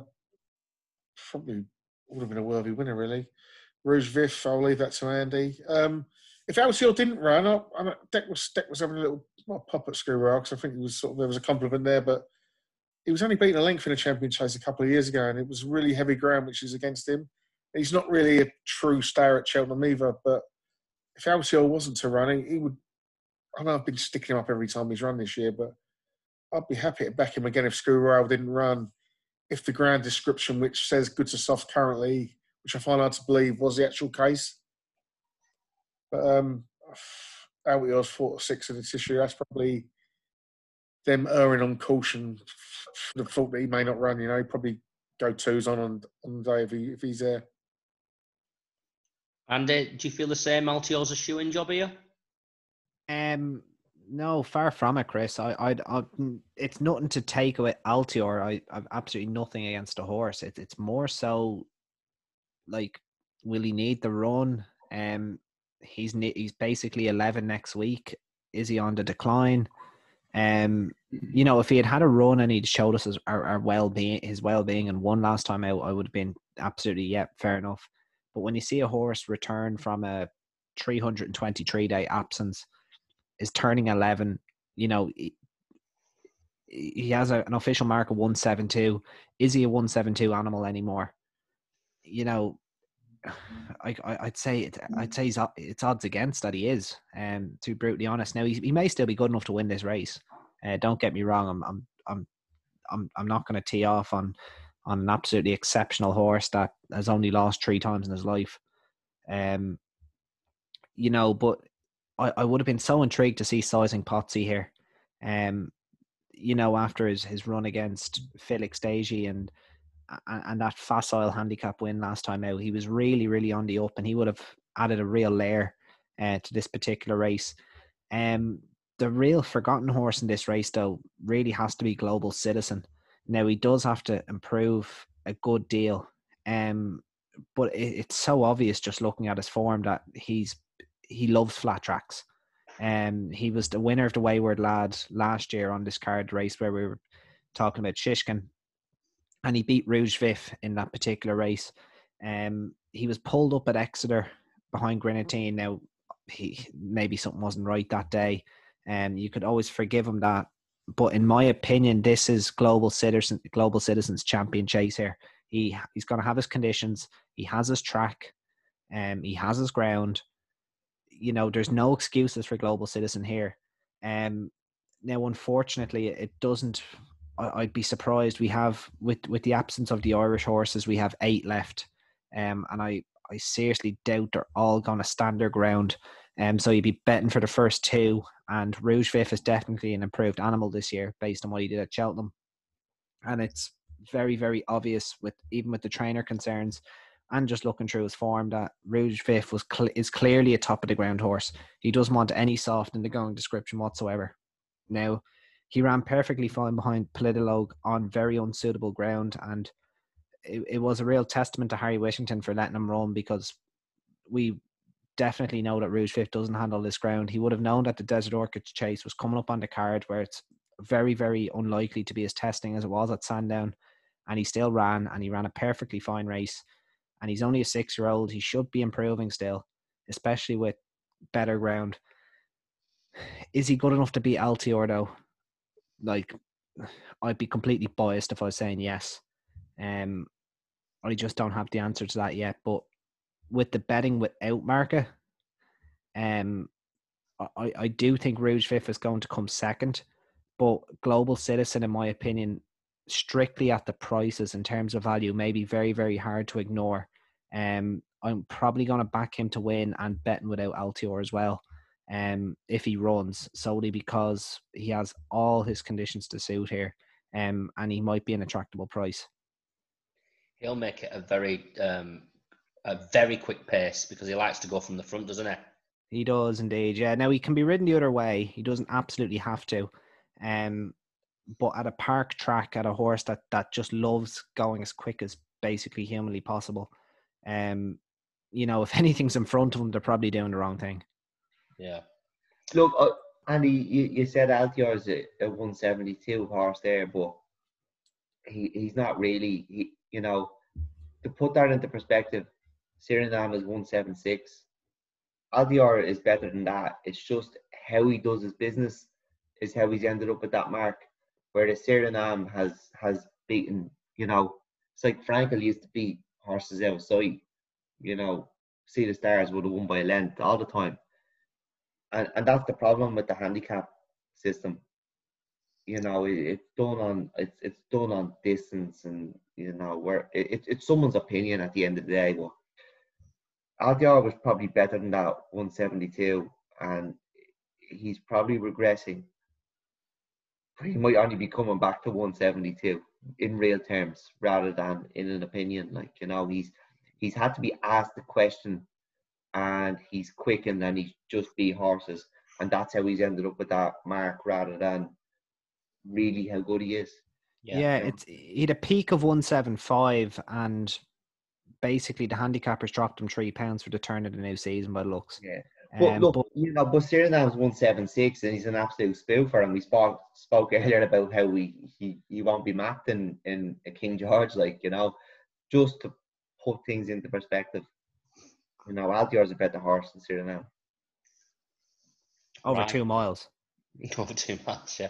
probably would have been a worthy winner, really. Rouge Vif, I'll leave that to Andy. Um, if Altior didn't run, I, I, Deck was Deck was having a little not pop at Sceau because I think it was sort of there was a compliment there, but he was only beaten a length in a champion chase a couple of years ago, and it was really heavy ground which is against him. He's not really a true star at Cheltenham either, but if Altior wasn't to run, he, he would. I know I've been sticking him up every time he's run this year, but I'd be happy to back him again if Sceau Royal didn't run. If the ground description, which says good to soft currently, which I find hard to believe, was the actual case. But um, Altior's four six in the tissue. That's probably them erring on caution for the fault that he may not run. You know, probably go twos on on, on the day if, he, if he's there. And uh, do you feel the same? Altior's a shoe in job here? Um, no, far from it, Chris. I, I, I it's nothing to take away Altior. I, I've absolutely nothing against the horse. It's, it's more so like, will he need the run? Um, he's he's basically eleven next week. Is he on the decline? Um, you know, if he had had a run and he'd showed us his, our, our well being, his well being, and one last time out, I would have been absolutely yeah, fair enough. But when you see a horse return from a 323 day absence, is turning 11, you know, he, has a, an official mark of 172. Is he a 172 animal anymore? You know, I, would say I'd say he's, it's odds against that he is. Um, to be brutally honest, now he, he may still be good enough to win this race. Uh, don't get me wrong. I'm I'm I'm I'm I'm not going to tee off on on an absolutely exceptional horse that has only lost three times in his life. Um, you know, but I, I would have been so intrigued to see Sizing Pottsie here. Um, you know, after his, his run against Felix Desjy and and, and that facile handicap win last time out, he was really, really on the up, and he would have added a real layer uh, to this particular race. Um, the real forgotten horse in this race, though, really has to be Global Citizen. Now he does have to improve a good deal, um, but it, it's so obvious just looking at his form that he's he loves flat tracks. Um, he was the winner of the Wayward Lad last year on this card race where we were talking about Shishkin and he beat Rouge Vif in that particular race. Um, he was pulled up at Exeter behind Grenadine. Now, he maybe something wasn't right that day, and um, you could always forgive him that. But in my opinion, this is global citizen, global citizens champion chase here. He he's going to have his conditions. He has his track, um, he has his ground. You know, there's no excuses for global citizen here. Um, now, unfortunately, it doesn't I'd be surprised. We have with with the absence of the Irish horses, we have eight left, um, and I I seriously doubt they're all going to stand their ground. Um, so you'd be betting for the first two, and Rouge Vif is definitely an improved animal this year based on what he did at Cheltenham, and it's very very obvious with even with the trainer concerns and just looking through his form that Rouge Vif was cl- is clearly a top of the ground horse. He doesn't want any soft in the going description whatsoever. Now he ran perfectly fine behind Politologue on very unsuitable ground, and it, it was a real testament to Harry Whittington for letting him run because we definitely know that Rouge Vif doesn't handle this ground. He would have known that the Desert Orchid chase was coming up on the card where it's very, very unlikely to be as testing as it was at Sandown. And he still ran and he ran a perfectly fine race. And he's only a six year old. He should be improving still, especially with better ground. Is he good enough to beat Altior though? like I'd be completely biased if I was saying yes. Um, I just don't have the answer to that yet. But with the betting without market, um, I, I do think Rouge Vif is going to come second. But Global Citizen, in my opinion, strictly at the prices in terms of value, may be very, very hard to ignore. Um, I'm probably going to back him to win and betting without Altior as well um, if he runs solely because he has all his conditions to suit here, um, and he might be an attractable price. He'll make it a very um, a very quick pace because he likes to go from the front, doesn't he? He does indeed. Yeah. Now he can be ridden the other way. He doesn't absolutely have to. Um, but at a park track, at a horse that that just loves going as quick as basically humanly possible, um, you know, if anything's in front of them, they're probably doing the wrong thing. Yeah. Look, uh, Andy, you, you said Altior is a, a 172 horse there, but he, he's not really. He, you know, to put that into perspective, Cyrname is 176. Altior is better than that. It's just how he does his business is how he's ended up at that mark. Whereas Cyrname has has beaten, you know, it's like Frankel used to beat horses outside. You know, Sea the Stars would have won by a length all the time. And and that's the problem with the handicap system. You know, it, it's done on it's it's done on distance and you know where it, it's someone's opinion at the end of the day. But Altior was probably better than that 172, and he's probably regressing. But he might only be coming back to 172 in real terms rather than in an opinion. Like you know, he's he's had to be asked the question, and he's quick, and then he's just beat horses, and that's how he's ended up with that mark rather than really how good he is. Yeah, yeah it's he had a peak of 175 and basically the handicappers dropped him three pounds for the turn of the new season by the looks. Yeah. But um, look, but, you know, but Cyrname's one seven six, and he's an absolute spoofer. And we spoke spoke earlier about how we he, he won't be mapped in in King George, like you know, just to put things into perspective. You know, Altior's a better horse than Cyrname. Over right. two miles. Over two miles, yeah.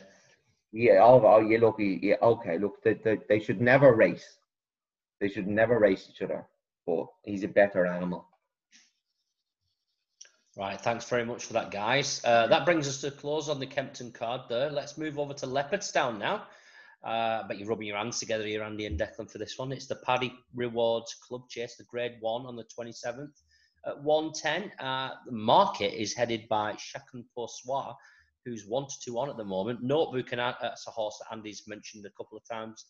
Yeah, oh, oh yeah, look, yeah, okay, look, they, they, they should never race. They should never race each other but he's a better animal. Right, thanks very much for that, guys. Uh, that brings us to a close on the Kempton card there. Let's move over to Leopardstown now. Uh, I bet you're rubbing your hands together here, Andy and Declan, for this one. It's the Paddy Rewards Club Chase, the Grade 1 on the 27th at 110. Uh, the market is headed by Chacun Pour Soi, who's 1 to 2 on at the moment. Notebook, and that's a horse that Andy's mentioned a couple of times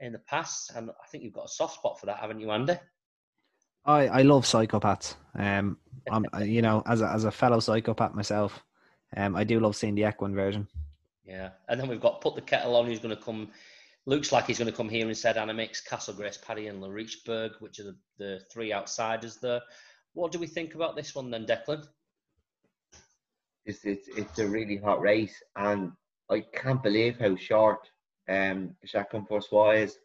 in the past. And I think you've got a soft spot for that, haven't you, Andy? I, I love psychopaths. Um, I'm you know as a, as a fellow psychopath myself, um, I do love seeing the Equine version. Yeah, and then we've got put the kettle on. Who's going to come? Looks like he's going to come here instead. Animix, Castlegrace, Paddy, and Le Richebourg, which are the, the three outsiders there. What do we think about this one then, Declan? It's it's it's a really hot race, and I can't believe how short um Chacun Pour Soi is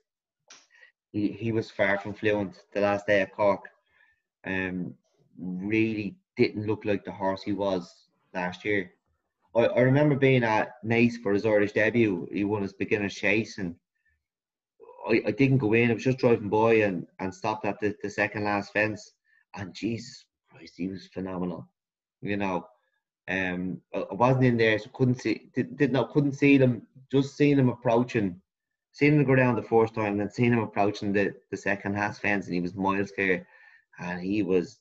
he, he was far from fluent the last day at Cork. Um, really didn't look like the horse he was last year. I, I remember being at Naas for his Irish debut. He won his beginner's chase, and I, I didn't go in. I was just driving by and, and stopped at the, the second last fence. And Jesus Christ, he was phenomenal. You know, um, I, I wasn't in there, so couldn't see, did, did not couldn't see them. Just seeing them approaching Seen him go down the first time, then seen him approaching the, the second half fence, and he was miles clear, and he was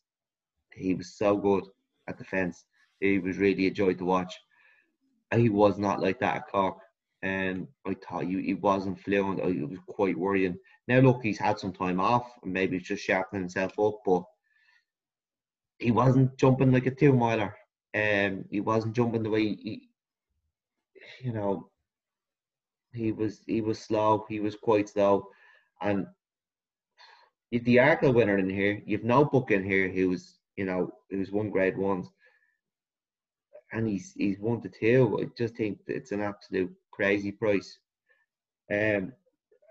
he was so good at the fence. He was really a joy to watch. He was not like that at Cork, and I thought he, he wasn't fluent. It was quite worrying. Now look, he's had some time off, and maybe he's just sharpening himself up, but he wasn't jumping like a two miler. Um, he wasn't jumping the way he, you know, he was he was slow. He was quite slow, and you've the Arkle winner in here. You've Notebook in here who's you know who's one grade ones, and he's he's one to two. I just think it's an absolute crazy price. Um,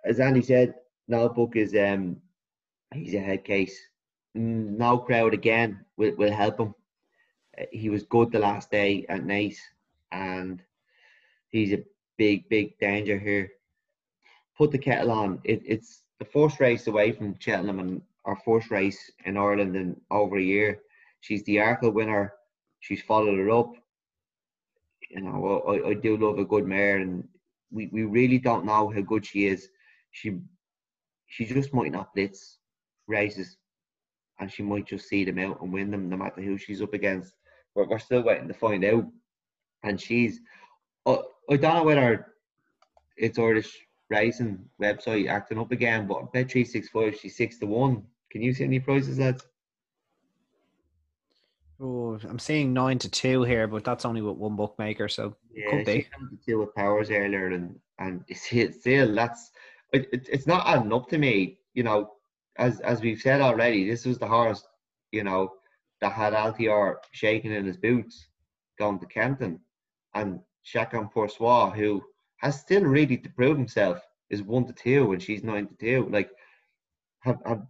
as Andy said, Notebook is um he's a head case. No crowd again will will help him. He was good the last day at Naas, and he's a big, big danger here. Put the kettle on. It, it's the first race away from Cheltenham and our first race in Ireland in over a year. She's the Arkle winner. She's followed it up. You know, I, I do love a good mare, and we, we really don't know how good she is. She she just might not blitz races, and she might just see them out and win them no matter who she's up against. But we're still waiting to find out. And she's I, I don't know whether it's Irish racing website acting up again, but bet three six five, she's six to one. Can you see any prices lads? Oh, I'm seeing nine to two here, but that's only with one bookmaker, so yeah, could be. two with powers earlier, and and you see it still. That's it, it, it's not adding up to me. You know, as as we've said already, this was the horse, you know, that had Altior shaking in his boots going to Kempton, and Chacun Pour Soi, who has still really to prove himself, is one to two and she's nine to two. Like, have, have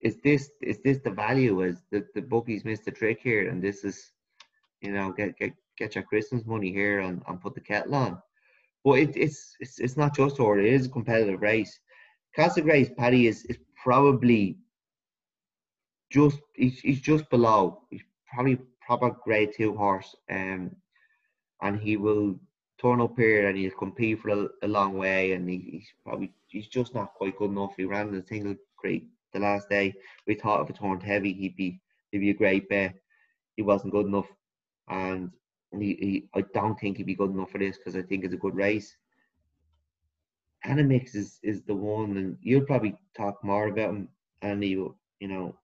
is this is this the value? Is the the bookies missed the trick here, and this is, you know, get get get your Christmas money here and, and put the kettle on. But it, it's it's it's not just or it is a competitive race. Castle Paddy is is probably just he's, he's just below. He's probably proper grade two horse, um, and he will turn up here and he'll compete for a, a long way. And he, he's probably he's just not quite good enough. He ran in the single great the last day. We thought if it turned heavy, he'd be he'd be a great bet. He wasn't good enough, and he, he I don't think he'd be good enough for this because I think it's a good race. Animix is is the one, and you'll probably talk more about him. And he, you know,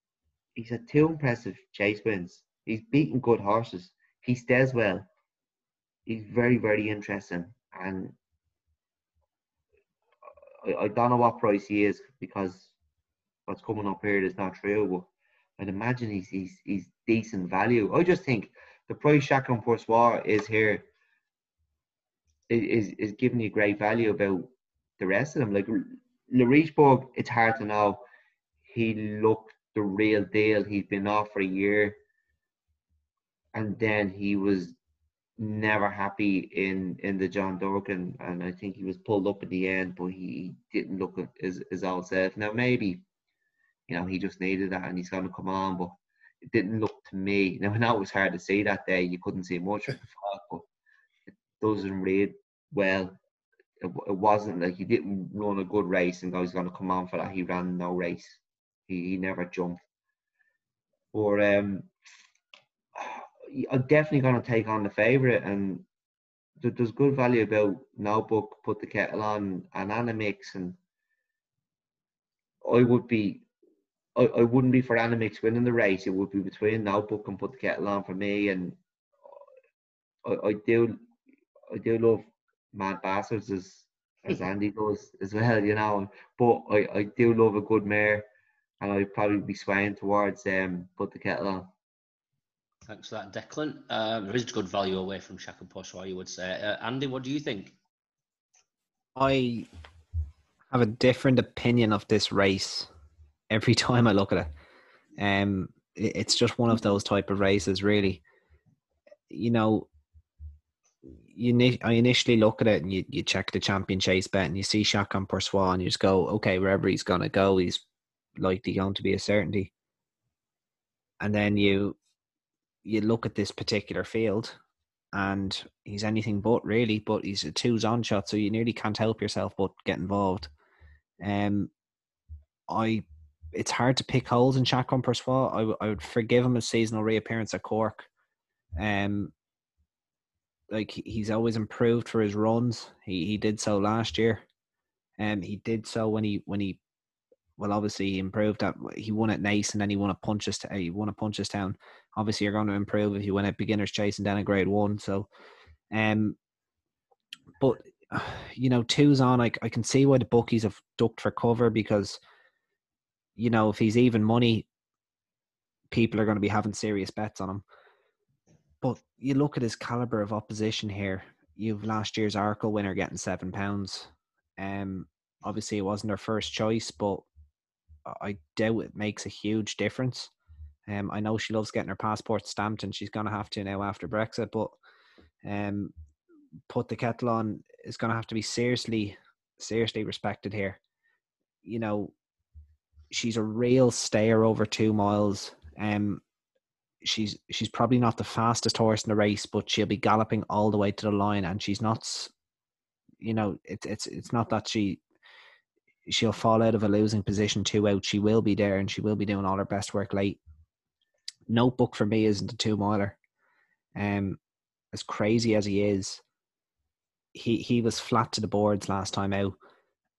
he's had two impressive chase wins. He's beaten good horses. He stays well. He's very very interesting, and I, I don't know what price he is because what's coming up here is not true. But I'd imagine he's he's he's decent value. I just think the price Chacun Pour Soi is here is is giving you great value about the rest of them. Like Le Richebourg, it's hard to know. He looked the real deal. He's been off for a year, and then he was never happy in in the John Durkan, and I think he was pulled up at the end, but he didn't look his his old self. Now maybe, you know, he just needed that, and he's going to come on, but it didn't look to me. Now I know it was hard to see that day. You couldn't see much of the fog, but it doesn't read well. It, it wasn't like he didn't run a good race and go he's going to come on for that. He ran no race. He, he never jumped. But um, I'm definitely going to take on the favourite, and there's good value about Notebook, put the kettle on, and Animix, and I would be I, I wouldn't be for Animix winning the race. It would be between Notebook and Put the Kettle On for me. And I, I do I do love Mad Bastards as as Andy does as well, you know. But I, I do love a good mare, and I'd probably be swaying towards um Put the Kettle On. Thanks for that, Declan. Um, there is good value away from Pour Soi, you would say. Uh, Andy, what do you think? I have a different opinion of this race every time I look at it. Um, it's just one of those type of races, really. You know, you I initially look at it and you, you check the champion chase bet and you see Pour Soi and you just go, okay, wherever he's gonna go, he's likely going to be a certainty. And then you you look at this particular field and he's anything but really, but he's a twos on shot, so you nearly can't help yourself but get involved. Um I it's hard to pick holes in Pour Soi. I, would forgive him a seasonal reappearance at Cork. Um, like he's always improved for his runs. He he did so last year. Um, he did so when he when he, well, obviously he improved that he won at Naas and then he won a Punches. To he won a Punchestown. Obviously, you're going to improve if you win at Beginners Chase and then a Grade One. So, um, but you know, two's on. I I can see why the bookies have ducked for cover because you know, if he's even money, people are going to be having serious bets on him. But you look at his caliber of opposition here. You've last year's Arkle winner getting seven pounds. Um, obviously it wasn't her first choice, but I doubt it makes a huge difference. Um, I know she loves getting her passport stamped, and she's going to have to now after Brexit. But um, put the kettle on is going to have to be seriously, seriously respected here. You know, she's a real stayer over two miles. Um, she's she's probably not the fastest horse in the race, but she'll be galloping all the way to the line, and she's not. You know, it's it's it's not that she she'll fall out of a losing position two out. She will be there, and she will be doing all her best work late. Notebook for me isn't a two miler. Um, as crazy as he is, he he was flat to the boards last time out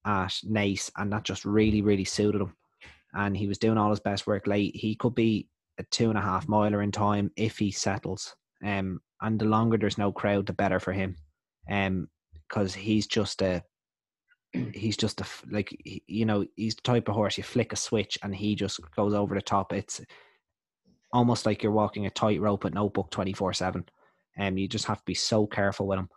at Naas, and that just really really suited him and he was doing all his best work late. He could be a two and a half miler in time if he settles. Um, and the longer there's no crowd, the better for him. Um, because he's just a, he's just a like you know he's the type of horse you flick a switch and he just goes over the top. It's almost like you're walking a tightrope at notebook twenty four seven. Um, you just have to be so careful with him.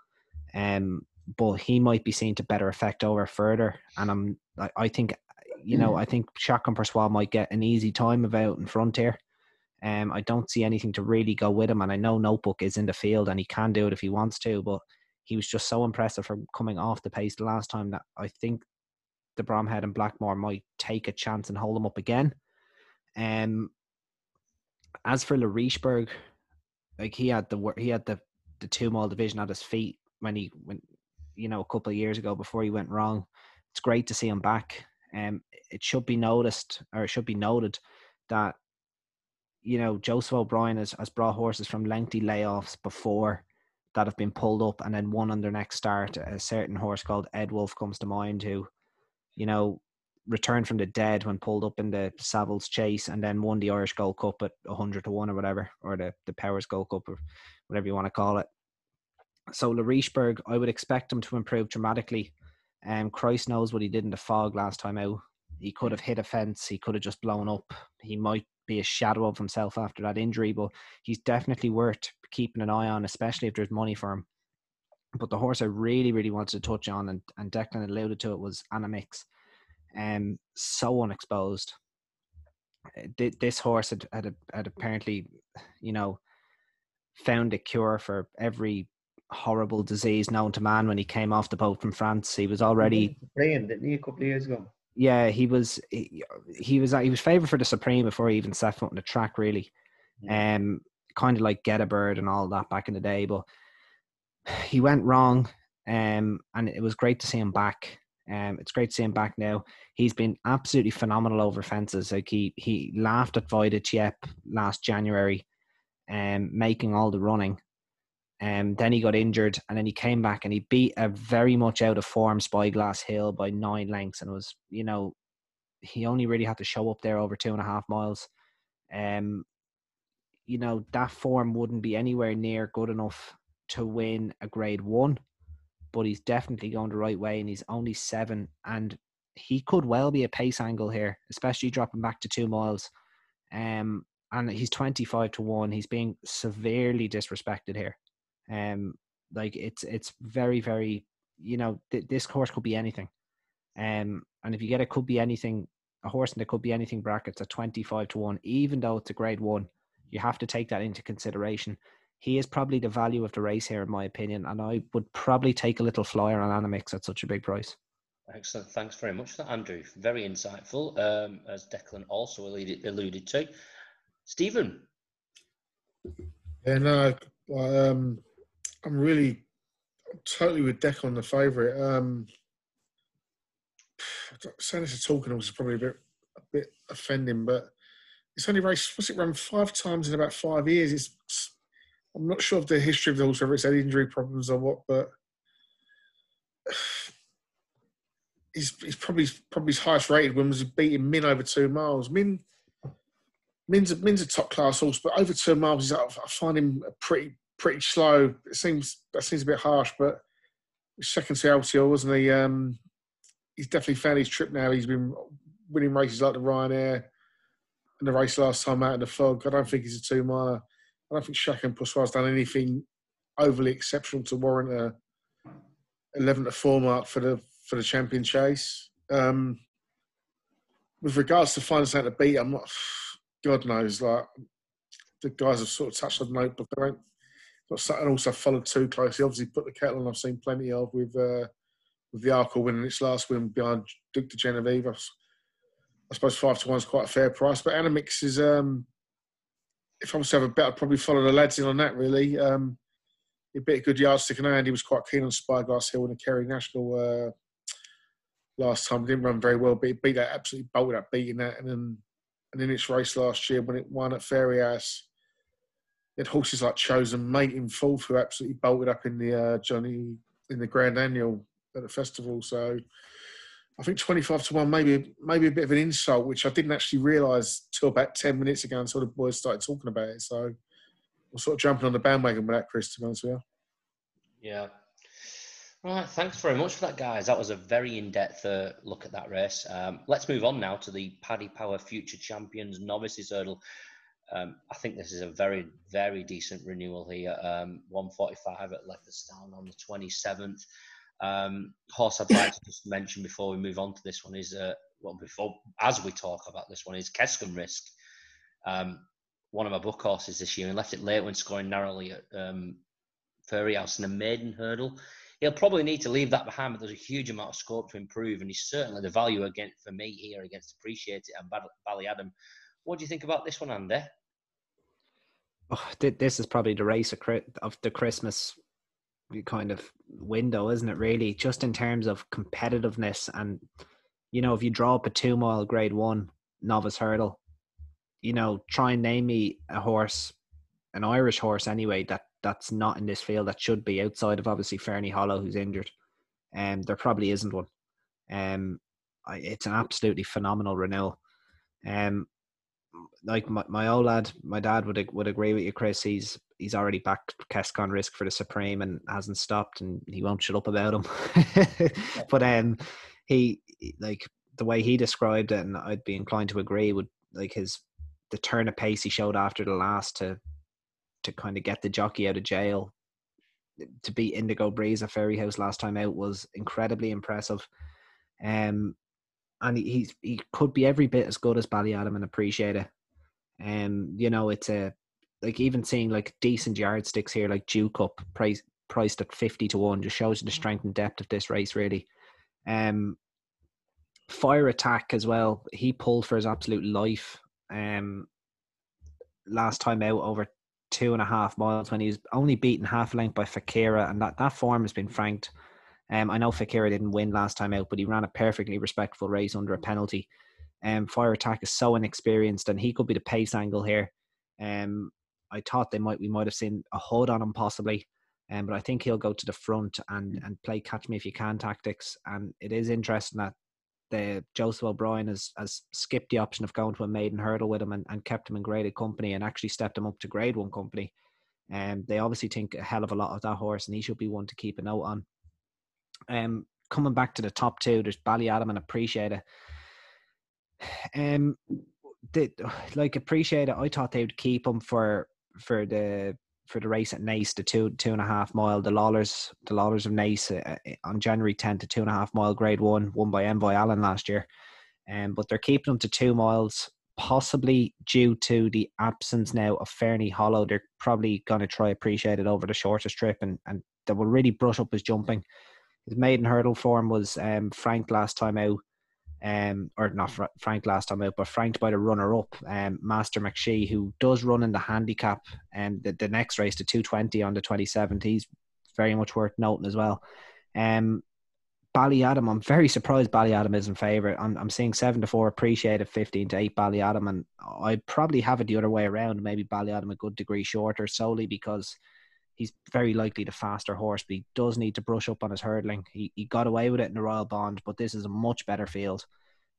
Um, but he might be seen to better effect over further. And I'm, I, I think, you know, I think Chacun Pour Soi might get an easy time of out in front here. Um, I don't see anything to really go with him, and I know Notebook is in the field and he can do it if he wants to, but he was just so impressive from coming off the pace the last time that I think de Bromhead and Blackmore might take a chance and hold him up again. Um, as for Le Richebourg, like he had the he had the the two mile division at his feet when he when you know a couple of years ago before he went wrong. It's great to see him back. Um, it should be noticed or it should be noted that you know Joseph O'Brien has, has brought horses from lengthy layoffs before that have been pulled up and then won on their next start. A certain horse called Edwulf comes to mind who, you know, returned from the dead when pulled up in the Savills Chase and then won the Irish Gold Cup at 100 to 1 or whatever, or the, the Powers Gold Cup or whatever you want to call it. So Le Richebourg, I would expect him to improve dramatically. Um, Christ knows what he did in the fog last time out. He could have hit a fence. He could have just blown up. He might be a shadow of himself after that injury, but he's definitely worth keeping an eye on, especially if there's money for him. But the horse I really, really wanted to touch on, and, and Declan alluded to it, was Animix. Um, so unexposed. Uh, this horse had, had, had apparently, you know, found a cure for every horrible disease known to man when he came off the boat from France. He was already playing, didn't he, a couple of years ago? Yeah, he was. He, he was. He was favoured for the Supreme before he even set foot on the track. Really, um, kind of like Getabird and all that back in the day. But he went wrong, um, and it was great to see him back. Um, it's great to see him back now. He's been absolutely phenomenal over fences. Like he he laughed at Voida Chiep last January, um, making all the running. Um, then he got injured, and then he came back and he beat a very much out of form Spyglass Hill by nine lengths, and was you know he only really had to show up there over two and a half miles. Um, you know that form wouldn't be anywhere near good enough to win a Grade One, but he's definitely going the right way, and he's only seven, and he could well be a pace angle here, especially dropping back to two miles. Um, and he's twenty five to one. He's being severely disrespected here. Um, like it's it's very very you know th- this horse could be anything. Um, and if you get it could be anything, a horse that could be anything brackets at twenty five to one, even though it's a grade one, you have to take that into consideration. He is probably the value of the race here, in my opinion, and I would probably take a little flyer on Animix at such a big price. Excellent. Thanks very much for that, Andrew. Very insightful, um, as Declan also alluded, alluded to. Stephen. Yeah, no, um, I'm really totally with Declan, on the favourite. Um, saying this to talking is probably a bit a bit offending, but it's only raced. What's it run five times in about five years? It's I'm not sure of the history of the horse, whether it's had injury problems or what, but he's, he's probably probably his highest rated when was beating Min over two miles. Min Min's a, Min's a top class horse, but over two miles, he's, I find him pretty pretty slow. It seems that seems a bit harsh, but second to Altior, wasn't he? Um, he's definitely found his trip now. He's been winning races like the Ryanair and the race last time out in the fog. I don't think he's a two miler. I don't think Chacun Pour Soi's done anything overly exceptional to warrant a 11 to 4 mark for the for the champion chase. Um, with regards to finding out to beat, I'm not. God knows, like the guys have sort of touched the notebook. I don't and also followed too closely. Obviously, put the kettle on. I've seen plenty of with uh, with the Arkle winning its last win behind Duc Des Genievres. I suppose five to is quite a fair price, but Animix is. Um, if I was to have a bet, I'd probably follow the lads in on that. Really, um, a bit of good yardstick and Andy was quite keen on Spyglass Hill in the Kerry National uh, last time. Didn't run very well, but he beat that absolutely bolted up, beating that, and then and in its race last year when it won at Fairyhouse had horses like Chosen Mate in fourth who absolutely bolted up in the uh, Johnny in the Grand Annual at the festival. So I think 25 to 1 maybe maybe a bit of an insult, which I didn't actually realise till about 10 minutes ago until the boys started talking about it. So we're sort of jumping on the bandwagon with that, Chris, to be honest with you. Yeah. Right, thanks very much for that, guys. That was a very in-depth uh, look at that race. Um, let's move on now to the Paddy Power Future Champions Novices Hurdle. Um, I think this is a very, very decent renewal here. Um, 145 at Leopardstown on the 27th. Um, horse I'd like to just mention before we move on to this one is, uh, well, before as we talk about this one is Keskonrisk. Um, one of my book horses this year and left it late when scoring narrowly at um, Fairyhouse in a maiden hurdle. He'll probably need to leave that behind, but there's a huge amount of scope to improve, and he's certainly the value again for me here against Appreciate It and Ballyadam. What do you think about this one, Andy? Oh, this is probably the race of the Christmas kind of window, isn't it? Really, just in terms of competitiveness, and you know, if you draw up a two mile Grade One novice hurdle, you know, try and name me a horse, an Irish horse anyway, that that's not in this field that should be outside of obviously Ferny Hollow, who's injured. And um, there probably isn't one. Um, it's an absolutely phenomenal renewal. Um, like my, my old lad, my dad would would agree with you, Chris. He's he's already backed Keskonrisk for the Supreme and hasn't stopped, and he won't shut up about him. but um, he like the way he described it, and I'd be inclined to agree. Would like his the turn of pace he showed after the last to to kind of get the jockey out of jail to beat Indigo Breeze at Fairyhouse last time out was incredibly impressive. Um, and he, he's he could be every bit as good as Ballyadam and appreciate it. Um, you know, it's a like even seeing like decent yardsticks here, like Dew Cup price priced at fifty to one, just shows you the strength and depth of this race, really. Um, fire attack as well. He pulled for his absolute life. Um, last time out over two and a half miles when he was only beaten half length by Fakiera, and that, that form has been franked. Um, I know Fakiera didn't win last time out, but he ran a perfectly respectful race under a penalty. Um, Fire Attack is so inexperienced, and he could be the pace angle here. Um, I thought they might we might have seen a hood on him possibly, um, but I think he'll go to the front and and play catch me if you can tactics. And it is interesting that the Joseph O'Brien has, has skipped the option of going to a maiden hurdle with him and, and kept him in graded company and actually stepped him up to grade one company. And um, they obviously think a hell of a lot of that horse, and he should be one to keep a note on. Um, coming back to the top two, there's Ballyadam and Appreciate It. Um, they, like Appreciate I thought they would keep him for for the for the race at Naas, the two two and a half mile, the Lawlers, the Lawlers of Naas uh, uh on January 10th to two and a half mile grade one, won by Envoy Allen last year. Um, but they're keeping them to two miles, possibly due to the absence now of Ferny Hollow. They're probably going to try appreciate it over the shortest trip and, and they will really brush up his jumping. His maiden hurdle form was um, Frank last time out um, or not Frank last time out, but franked by the runner up, um, Master McShee, who does run in the handicap and um, the, the next race, the 220 on the 27th. He's very much worth noting as well. Um, Ballyadam, I'm very surprised Ballyadam isn't favourite. I'm, I'm seeing 7 to 4 appreciated, 15 to 8 Ballyadam, and I'd probably have it the other way around. Maybe Ballyadam a good degree shorter solely because he's very likely the faster horse, but he does need to brush up on his hurdling. He, he got away with it in the Royal Bond, but this is a much better field.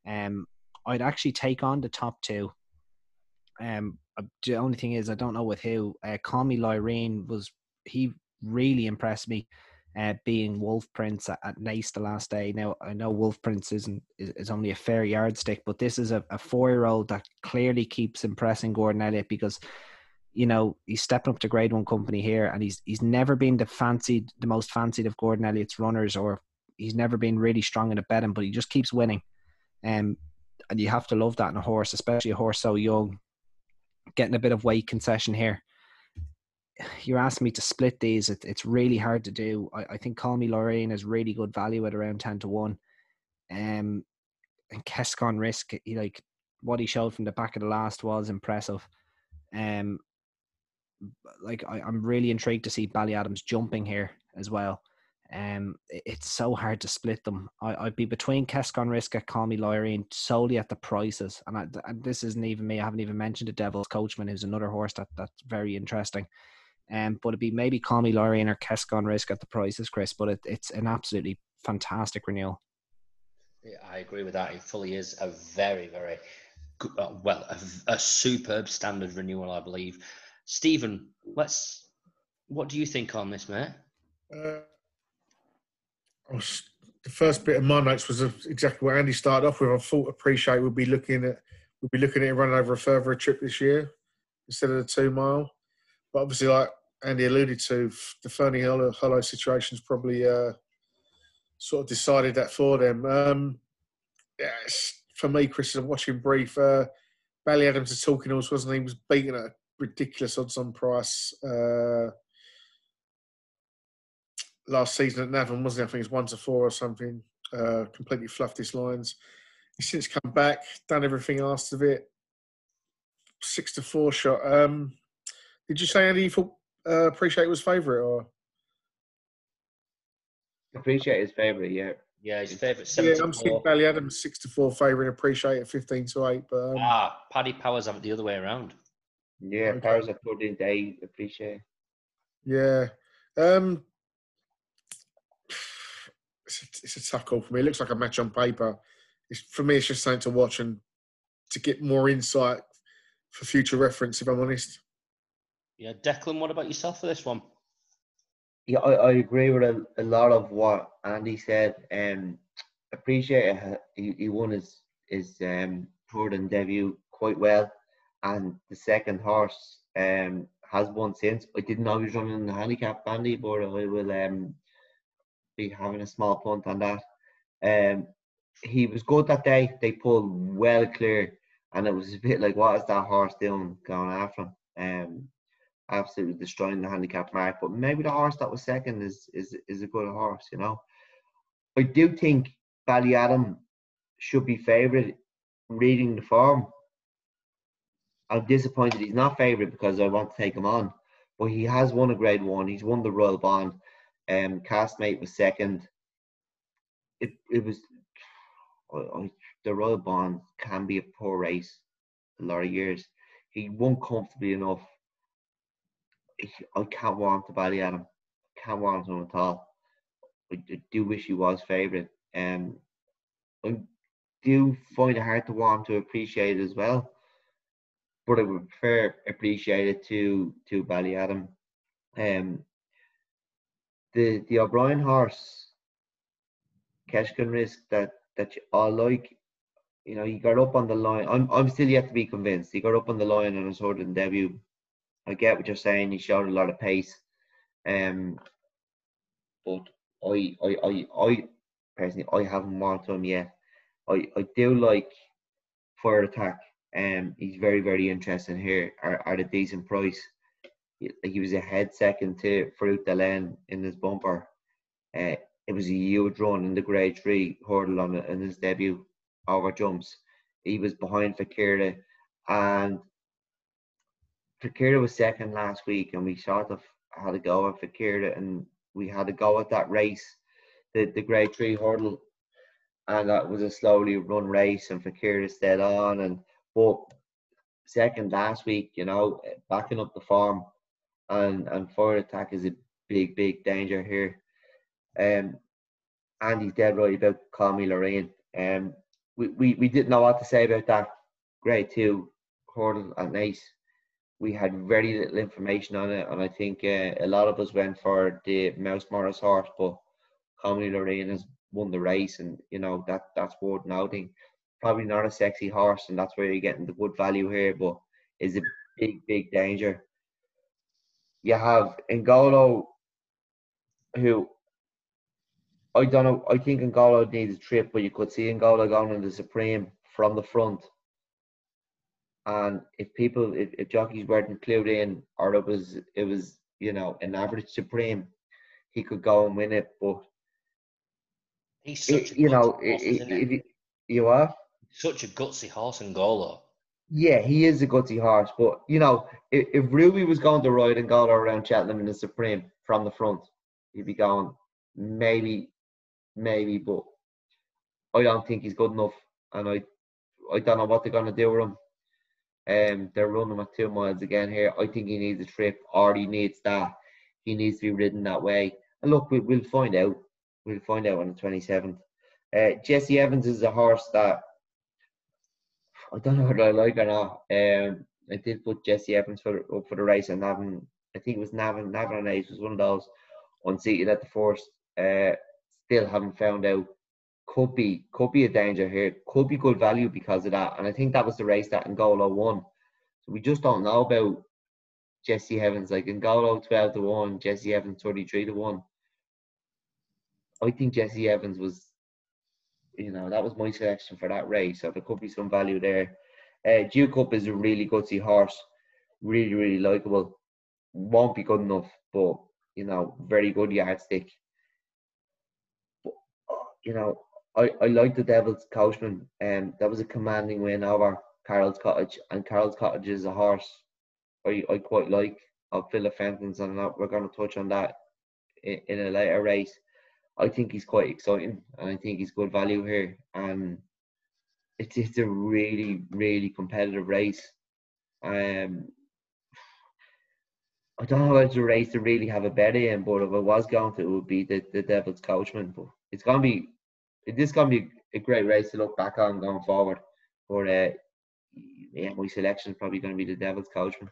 Um, I'd actually take on the top two. Um, uh, the only thing is, I don't know with who. Uh, Me Lyrene was he really impressed me. Uh, being Wolf Prince at, at Naas the last day. Now I know Wolf Prince isn't is, is only a fair yardstick, but this is a, a four year old that clearly keeps impressing Gordon Elliott because you know, he's stepping up to grade one company here and he's he's never been the fancied the most fancied of Gordon Elliott's runners or he's never been really strong in a betting, but he just keeps winning. Um, and you have to love that in a horse, especially a horse so young. Getting a bit of weight concession here. You're asking me to split these. It, it's really hard to do. I, I think Call Me Lorraine is really good value at around 10 to 1. Um, and Keskonrisk, he, like what he showed from the back of the last was impressive. Um, like I, am really intrigued to see Ballyadam's jumping here as well. Um, it's so hard to split them. I, would be between Keskonrisk at Me Lyrene solely at the prices, and, I, and this isn't even me. I haven't even mentioned the Devil's Coachman, who's another horse that that's very interesting. Um, but it'd be maybe Me Lyrene or Keskonrisk at the prices, Chris. But it, it's an absolutely fantastic renewal. Yeah, I agree with that. It fully is a very, very uh, well, a, a superb standard renewal, I believe. Stephen, let's. What do you think on this, mate? Uh, was, the first bit of my notes was exactly what Andy started off with. I thought appreciate we'd be looking at we'd be looking at running over a further trip this year. instead of the two mile. But obviously, like Andy alluded to, the Ferny Hollow, Hollow situation's probably uh, sort of decided that for them. Um, yeah, for me, Chris, I'm watching brief. Uh, Bally Adams is talking horse, wasn't he? he was beating at a ridiculous odds on price uh, last season at Navan, wasn't he? I think it's one to four or something. Uh, completely fluffed his lines. He's since come back, done everything asked of it. Six to four shot. Um, did you say Andy? You thought uh, appreciate was favourite or? Appreciate his favourite, yeah. Yeah, his favourite. Yeah, I'm seeing Bally Adams six to four favourite, appreciate it fifteen to eight. But um, ah, Paddy Powers have it the other way around. Yeah, okay. Powers are put in eight. Appreciate. Yeah, um, it's a, it's a tough call for me. It looks like a match on paper. It's, for me, it's just something to watch and to get more insight for future reference. If I'm honest. Yeah, Declan. What about yourself for this one? Yeah, I, I agree with a, a lot of what Andy said. Um, appreciate it. He, he won his his um Jordan debut quite well, and the second horse um has won since. I didn't know he was running in the handicap, Andy, but I will um be having a small punt on that. Um, he was good that day. They pulled well clear, and it was a bit like, what is that horse doing going after him? Um, absolutely destroying the handicap mark. But maybe the horse that was second is is is a good horse, you know. I do think Ballyadam should be favourite reading the form. I'm disappointed he's not favourite because I want to take him on. But he has won a grade one, he's won the Royal Bond. Um castmate was second. It it was the Royal Bond can be a poor race a lot of years. He won comfortably enough I can't warm to Ballyadam. Can't warm to him at all. I, I do wish he was favourite. Um, I do find it hard to want to appreciate it as well. But I would prefer appreciate it to to Ballyadam. Um, the the O'Brien horse, Keskonrisk that that you all like. You know, he got up on the line. I'm I'm still yet to be convinced. He got up on the line on his Horden debut I get what you're saying. He showed a lot of pace, um, but I, I, I, I personally, I haven't wanted him yet. I, I do like fire attack. Um, he's very, very interesting here at, at a decent price. He, he was a head second to Farouk D'Alene in his bumper. Uh, it was a huge run in the grade three hurdle on in his debut over jumps. He was behind Fakiera and Fakiera was second last week, and we sort of had a go at Fakiera, and we had a go at that race, the the Grade Three hurdle, and that was a slowly run race, and Fakiera stayed on, and but second last week, you know, backing up the form, and and fire attack is a big big danger here. Um, Andy's dead right about Call Lorraine. Um, we, we, we didn't know what to say about that grade two hurdle at Naas we had very little information on it, and I think uh, a lot of us went for the Mouse Morris horse, but Comedy Lorraine has won the race, and you know that that's worth noting. Probably not a sexy horse, and that's where you're getting the good value here, but is a big, big danger. You have Ngolo, who I don't know. I think Ngolo needs a trip, but you could see Ngolo going in the Supreme from the front and if people, if, if jockeys weren't clued in, or it was it was you know an average supreme, he could go and win it. But he's such it, you know, it, it, you are such a gutsy horse Ngolo. Yeah, he is a gutsy horse, but you know, if, if Ruby was going to ride Ngolo around Cheltenham in the Supreme from the front, he'd be going maybe, maybe, but I don't think he's good enough, and I, I don't know what they're going to do with him. Um, they're running at two miles again here. I think he needs a trip, or he needs that. He needs to be ridden that way. And look, we, will find out. We'll find out on the twenty seventh. Uh, Jesse Evans is a horse that I don't know whether I like or not. Um, I did put Jesse Evans for up for the race, and Navan. I think it was Navan. Navan Ace was one of those unseated at the first. Uh, still haven't found out could be could be a danger here. Could be good value because of that. And I think that was the race that Ngolo won. So we just don't know about Jesse Evans. Like Ngolo 12 to 1, Jesse Evans 33 to 1. I think Jesse Evans was, you know, that was my selection for that race. So there could be some value there. Uh, Dew Cup is a really gutsy horse, really, really likable. Won't be good enough, but, you know, very good yardstick. But, you know, I, I like the Devil's Coachman. Um, that was a commanding win over Carol's Cottage, and Carol's Cottage is a horse I, I quite like of Philip Fenton's, and we're going to touch on that in, in, a later race. I think he's quite exciting, and I think he's good value here. And it's it's a really really competitive race. Um, I don't know it's a race to really have a bet in, but if I was going to, it would be the, the Devil's Coachman. But it's gonna be this gonna be a great race to look back on going forward. But uh, yeah, my selection is probably going to be the Devil's Coachman.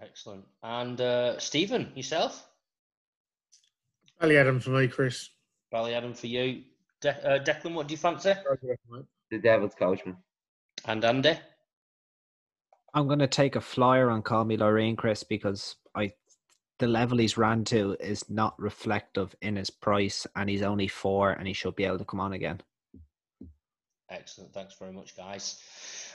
Excellent. And uh, Stephen, yourself? Ballyadam for me, Chris. Ballyadam for you. De- uh, Declan, what do you fancy? The Devil's Coachman. And Andy? I'm going to take a flyer on Call Me Lorraine, Chris, because I the level he's ran to is not reflective in his price, and he's only four, and he should be able to come on again. Excellent. Thanks very much, guys.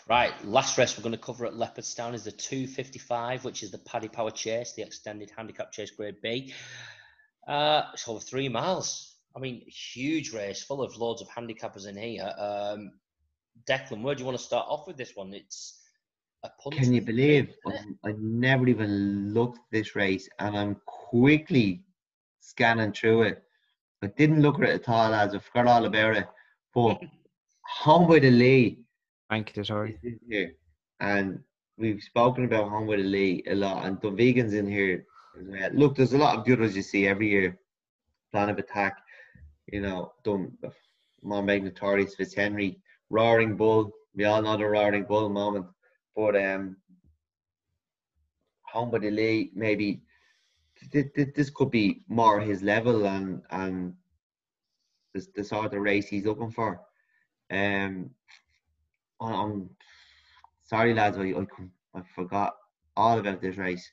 Right, last race we're going to cover at Leopardstown is the 255, which is the Paddy Power Chase, the extended handicap chase grade B. Uh, it's over three miles. I mean, huge race, full of loads of handicappers in here. Um, Declan, where do you want to start off with this one? It's a punt. Can you believe I never even looked this race, and I'm quickly scanning through it. I didn't look at it at all, as I forgot all about it. But home by the Lee Thank you, sorry. Here. And we've spoken about Home by the Lee a lot, and Dunvegan's in here as. Look, there's a lot of good ones you see every year. Plan of attack, you know, done Mom Notorious, Fitzhenry, Roaring Bull. We all know the Roaring Bull moment. But um Home by the Lee, maybe this could be more his level and and the, the sort of race he's looking for. Um, I'm sorry, lads. I, I, I forgot all about this race.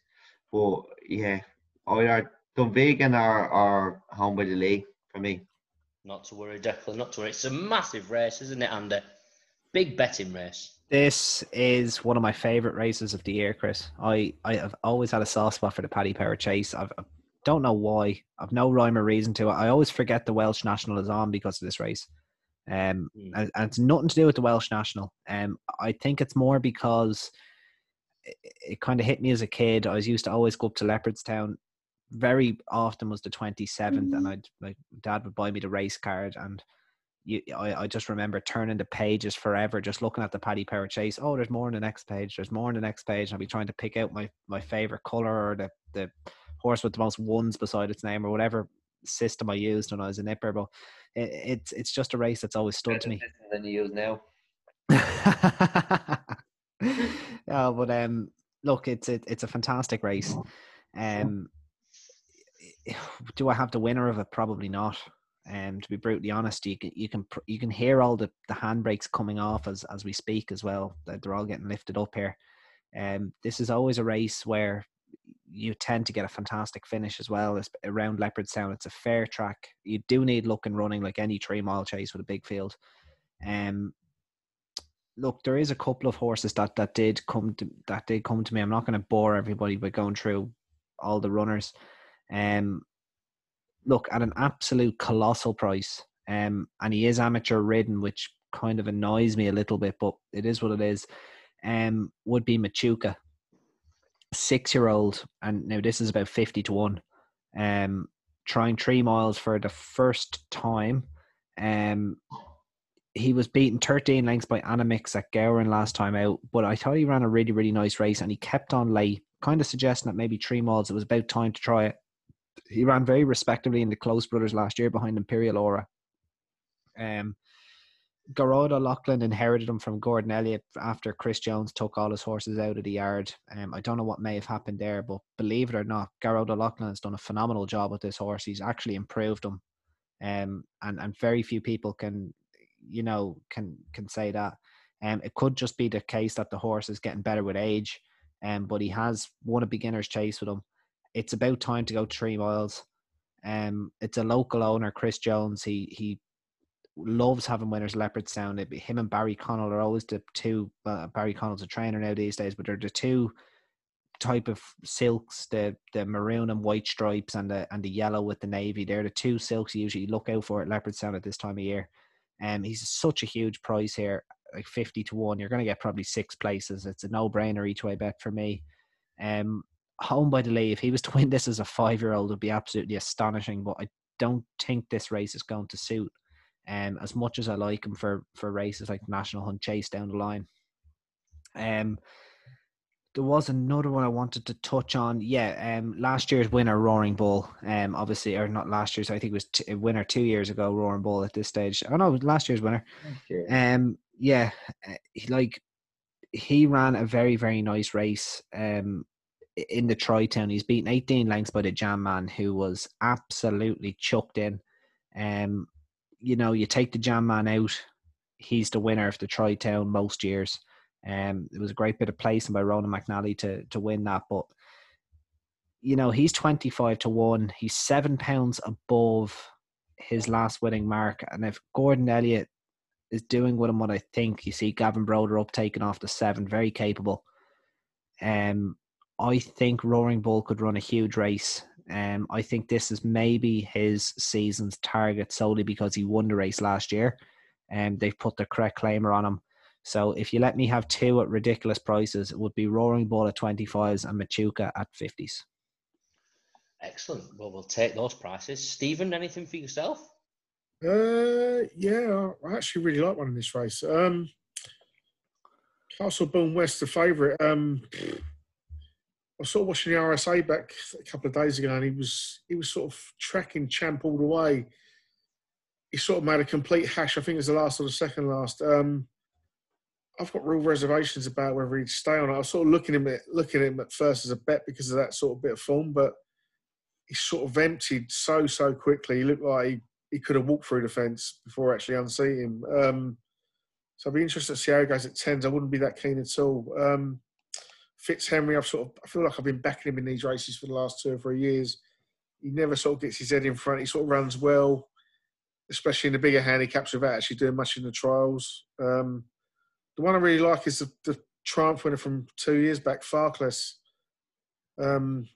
But yeah, either Dunvegan or, or home by the Lee for me. Not to worry, Declan. Not to worry. It's a massive race, isn't it, Andy? Big betting race. This is one of my favourite races of the year, Chris. I, I have always had a soft spot for the Paddy Power Chase. I've, I don't know why. I've no rhyme or reason to it. I always forget the Welsh national is on because of this race. Um, mm. and, and, it's nothing to do with the Welsh national. Um, I think it's more because it, it kind of hit me as a kid. I was used to always go up to Leopardstown. Very often was the 27th, mm-hmm. and I'd my dad would buy me the race card, and you, I, I just remember turning the pages forever, just looking at the Paddy Power Chase. Oh, there's more on the next page. There's more on the next page. And I'll be trying to pick out my my favorite color or the the horse with the most ones beside its name or whatever system I used when I was a nipper. But it, it's it's just a race that's always stood to me. Than you use now. yeah, but um, look, it's it, it's a fantastic race. Um, do I have the winner of it? Probably not. Um, to be brutally honest, you can you can you can hear all the the handbrakes coming off as as we speak as well. They're all getting lifted up here. Um, this is always a race where you tend to get a fantastic finish as well it's around Leopardstown. It's a fair track. You do need luck and running like any three mile chase with a big field. Um, look, there is a couple of horses that that did come to that did come to me. I'm not going to bore everybody by going through all the runners. Um, look at an absolute colossal price. Um, and he is amateur ridden, which kind of annoys me a little bit, but it is what it is. Um, would be Mitchouka six year old, and now this is about 50 to 1, um, trying three miles for the first time. Um, he was beaten 13 lengths by Annamix at Gowran last time out, but I thought he ran a really, really nice race and he kept on late, kind of suggesting that maybe three miles, it was about time to try it. He ran very respectably in the Close Brothers last year behind Imperial Aura. Um, Gearóid O'Loughlin inherited him from Gordon Elliott after Chris Jones took all his horses out of the yard. Um, I don't know what may have happened there, but believe it or not, Gearóid O'Loughlin has done a phenomenal job with this horse. He's actually improved him, um, and and very few people can, you know, can can say that. Um, it could just be the case that the horse is getting better with age, um, but he has won a beginner's chase with him. It's about time to go three miles. Um, it's a local owner, Chris Jones. He he loves having winners Leopardstown. It, him and Barry Connell are always the two. Uh, Barry Connell's a trainer now these days, but they're the two type of silks, the the maroon and white stripes and the and the yellow with the navy. They're the two silks you usually look out for at Leopardstown at this time of year. Um, he's such a huge price here, like fifty to one. You're going to get probably six places. It's a no brainer each way bet for me. Um, home by the Lee. If he was to win this as a five year old, would be absolutely astonishing. But I don't think this race is going to suit. Um, as much as I like him for for races like National Hunt Chase down the line. Um, there was another one I wanted to touch on. Yeah, um, last year's winner, Roaring Bull. Um, obviously, or not last year's. I think it was t- winner two years ago, Roaring Bull. At this stage, I oh, know last year's winner. Um, yeah, uh, like he ran a very very nice race. Um, in the Troytown, he's beaten 18 lengths by the Jam Man, who was absolutely chucked in. Um, you know, you take the Jam Man out, he's the winner of the Troytown most years. Um, it was a great bit of placing by Ronan McNally to to win that, but you know he's twenty five to one. He's seven pounds above his last winning mark, and if Gordon Elliott is doing with him what I think, you see Gavin Brouder up taking off the seven, very capable. Um, I think Roaring Bull could run a huge race. Um, I think this is maybe his season's target solely because he won the race last year, and um, they've put the correct claimer on him. So if you let me have two at ridiculous prices, it would be Roaring Bull at 25s and Mitchouka at 50s. Excellent. Well, we'll take those prices. Stephen, anything for yourself? Uh, yeah, I actually really like one in this race. Um, Castlebawn West, the favourite. Um, I saw watching the RSA back a couple of days ago, and he was he was sort of tracking Champ all the way. He sort of made a complete hash. I think it was the last or the second last. Um, I've got real reservations about whether he'd stay on. I was sort of looking at him, looking at him at first as a bet because of that sort of bit of form, but he sort of emptied so so quickly. He looked like he, he could have walked through the fence before actually unseating him. Um, so I'd be interested to see how he goes at tens. I wouldn't be that keen at all. Um, Fitzhenry, I've sort of I feel like I've been backing him in these races for the last two or three years. He never sort of gets his head in front. He sort of runs well, especially in the bigger handicaps without actually doing much in the trials. Um, the one I really like is the, the triumph winner from two years back, Farclas. Um,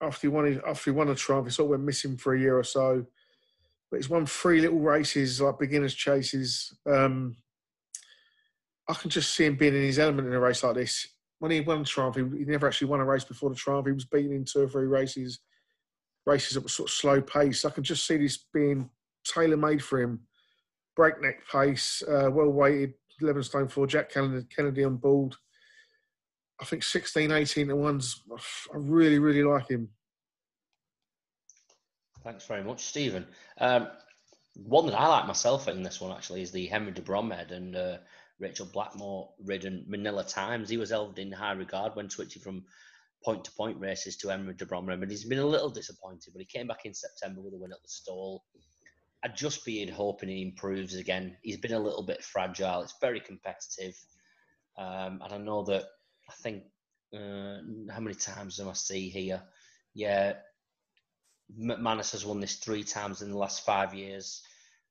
after he won, after he won a triumph, he sort of went missing for a year or so. But he's won three little races, like beginners' chases. Um, I can just see him being in his element in a race like this. When he won triumph, he, he never actually won a race before the triumph. He was beaten in two or three races, races at a sort of slow pace. I can just see this being tailor made for him. Breakneck pace, uh, well weighted, 11 stone four, Jack Kennedy, on board. I think 16, 18 to ones. I really, really like him. Thanks very much, Stephen. Um, one that I like myself in this one actually is the Henry de Bromhead and uh, Rachel Blackmore ridden Manila Times. He was held in high regard when switching from point to point races to Henry de Bromhead, but he's been a little disappointed. But he came back in September with a win at the stall. I'd just be hoping he improves again. He's been a little bit fragile. It's very competitive, um, and I know that. I think uh, how many times do I see here? Yeah, McManus has won this three times in the last five years.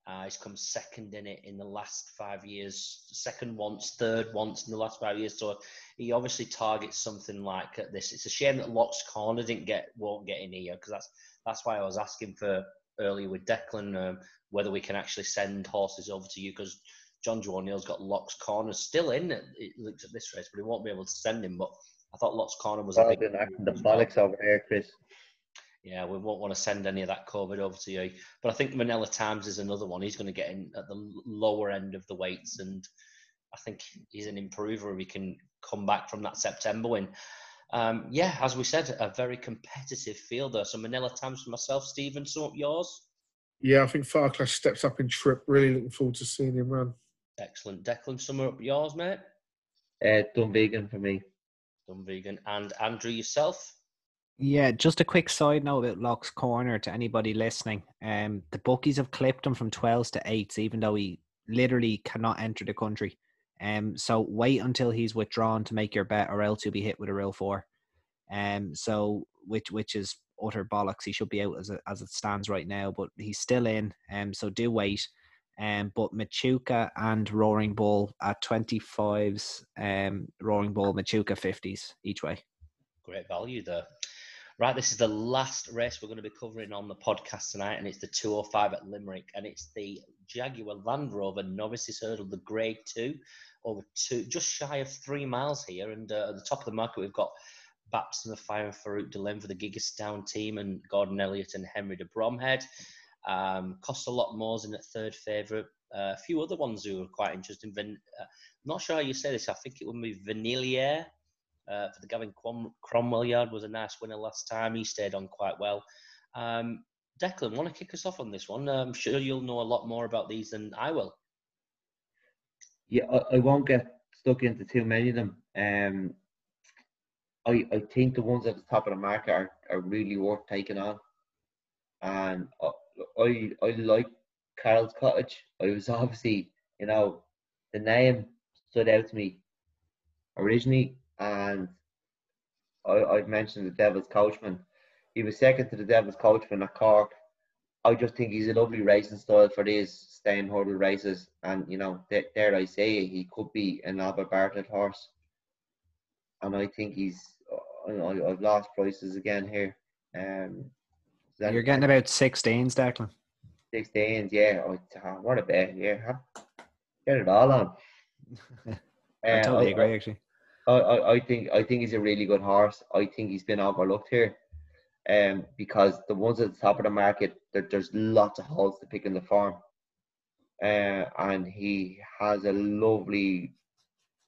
Uh, he's come second in it in the last five years, second once, third once in the last five years. So he obviously targets something like this. It's a shame that Locks Corner didn't get won't get in here because that's that's why I was asking for earlier with Declan um, whether we can actually send horses over to you because Jonjo O'Neill's got Locks Corner still in. It, it looks at this race, but he won't be able to send him. But I thought Locks Corner was. I've big been acting the bollocks over here, Chris. Yeah, we won't want to send any of that COVID over to you. But I think Manila Times is another one. He's going to get in at the lower end of the weights, and I think he's an improver. He can come back from that September win. Um, yeah, as we said, a very competitive fielder. So Manila Times for myself, Stephen, sum up yours. Yeah, I think Farclas steps up in trip. Really looking forward to seeing him run. Excellent. Declan, sum up yours, mate. Uh, Dunvegan for me. Dunvegan. And Andrew, yourself? Yeah, just a quick side note about Locks Corner to anybody listening. Um, the bookies have clipped him from 12s to 8s, even though he literally cannot enter the country. Um, so wait until he's withdrawn to make your bet, or else you'll be hit with a real four. Um, so which which is utter bollocks. He should be out as it, as it stands right now, but he's still in. Um, so do wait. Um, but Mitchouka and Roaring Bull at 25s, um, Roaring Bull, Mitchouka 50s each way. Great value there. Right, this is the last race we're going to be covering on the podcast tonight, and it's the 205 at Limerick, and it's the Jaguar Land Rover Novices Hurdle, the Grade Two, over two, just shy of three miles here. And uh, at the top of the market, we've got Baptist Fire and Farouk D'Alene for the Gigginstown team, and Gordon Elliott and Henry de Bromhead. Um, cost a lot more in at third favourite. Uh, a few other ones who are quite interesting. Van, uh, not sure how you say this. I think it would be Vanillier uh, for the Gavin Cromwell yard was a nice winner last time. He stayed on quite well. Um, Declan, want to kick us off on this one? I'm sure you'll know a lot more about these than I will. Yeah, I, I won't get stuck into too many of them. Um, I, I think the ones at the top of the market are, are really worth taking on. And I I like Carol's Cottage. I was obviously, you know, the name stood out to me originally, and I, I've mentioned the Devil's Coachman. He was second to the Devil's Coachman at Cork. I just think he's a lovely racing style for these staying hurdle races, and you know, dare I say, he could be an Albert Bartlett horse. And I think he's. I, I've lost prices again here. Um, You're getting about 16s, Declan. 16s, yeah. Oh, what a bet. Yeah, get it all on. I uh, totally agree, actually. I, I, think I think he's a really good horse. I think he's been overlooked here, um, because the ones at the top of the market, there, there's lots of holes to pick in the farm, uh, and he has a lovely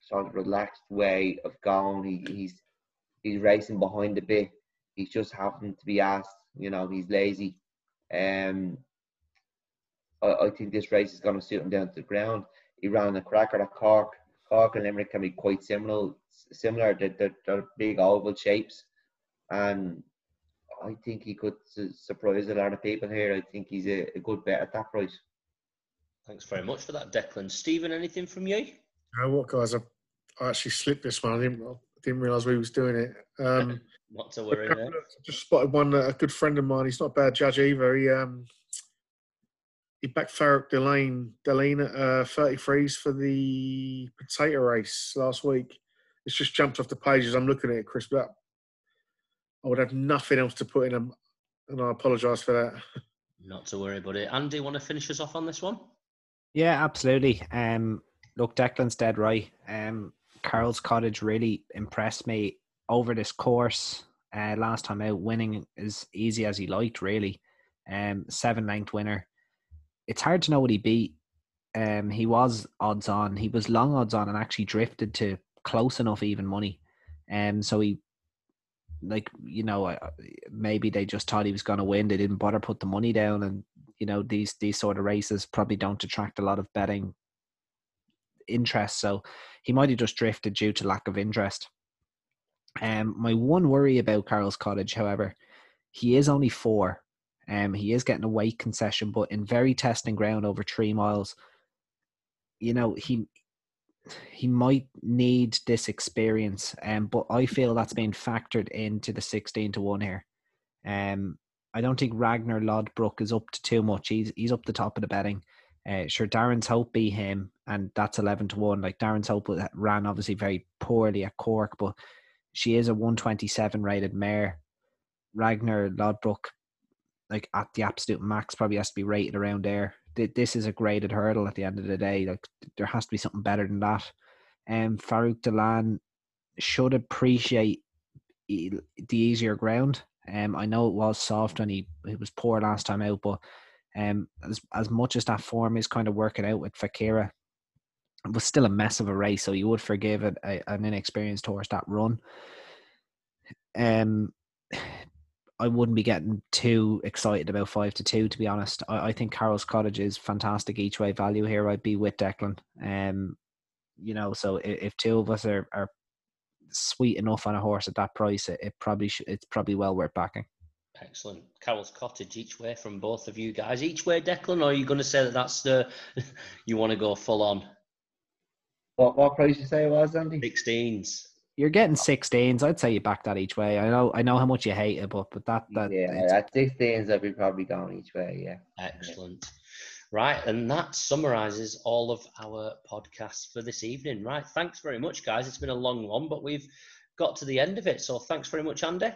sort of relaxed way of going. He, he's he's racing behind a bit. He's just happened to be asked. You know, he's lazy. Um, I, I think this race is going to suit him down to the ground. He ran a cracker at Cork. Cork and Limerick can be quite similar. Similar, they're, they're, they're big oval shapes, and I think he could surprise a lot of people here. I think he's a, a good bet at that price. Thanks very much for that, Declan. Stephen, anything from you? You know what, guys? I, I actually slipped this one. I didn't, I didn't realise we was doing it. Um, Not to worry. I just spotted one. A good friend of mine. He's not a bad judge either. He um, he backed Farouk D'Alene, D'Alene at uh, 33s for the potato race last week. It's just jumped off the pages. I'm looking at it, Chris, but I would have nothing else to put in them, and I apologise for that. Not to worry, buddy. Andy, want to finish us off on this one? Yeah, absolutely. Um, look, Declan's dead right. Um, Carol's Cottage really impressed me over this course. Uh, last time out, winning as easy as he liked, really. Um, seven length winner it's hard to know what he beat. Um, he was odds on. He was long odds on and actually drifted to close enough even money. Um, so he, like you know, maybe they just thought he was going to win. They didn't bother put the money down, and you know these these sort of races probably don't attract a lot of betting interest. So he might have just drifted due to lack of interest. Um, my one worry about Carol's Cottage, however, he is only four, um, he is getting a weight concession, but in very testing ground over three miles, you know, he he might need this experience. Um, but I feel that's being factored into the sixteen to one here. Um, I don't think Ragnar Lodbrok is up to too much. He's he's up the top of the betting. Uh, sure, Darren's Hope beat him, and that's eleven to one. Like Darren's Hope ran obviously very poorly at Cork, but she is a one twenty seven rated mare. Ragnar Lodbrok like at the absolute max probably has to be rated around there. This is a graded hurdle at the end of the day. Like there has to be something better than that. And um, Farouk D'Alene should appreciate the easier ground. Um, I know it was soft and he, he was poor last time out, but um, as as much as that form is kind of working out with Fakiera, it was still a mess of a race. So you would forgive a, an inexperienced horse that run. Um, I wouldn't be getting too excited about five to two, to be honest. I, I think Carol's Cottage is fantastic each way value here. I'd be with Declan. Um, you know, so if, if two of us are, are sweet enough on a horse at that price, it, it probably sh- it's probably well worth backing. Excellent. Carol's Cottage each way from both of you guys. Each way, Declan, or are you going to say that that's the you want to go full on? What what price you say it was, Andy? 16s. You're getting 16s. I'd say you back that each way. I know I know how much you hate it, but but that that yeah, it's- at sixteens I'd be probably going each way. Yeah. Excellent. Right, and that summarizes all of our podcasts for this evening. Right, thanks very much, guys. It's been a long one, but we've got to the end of it. So thanks very much, Andy.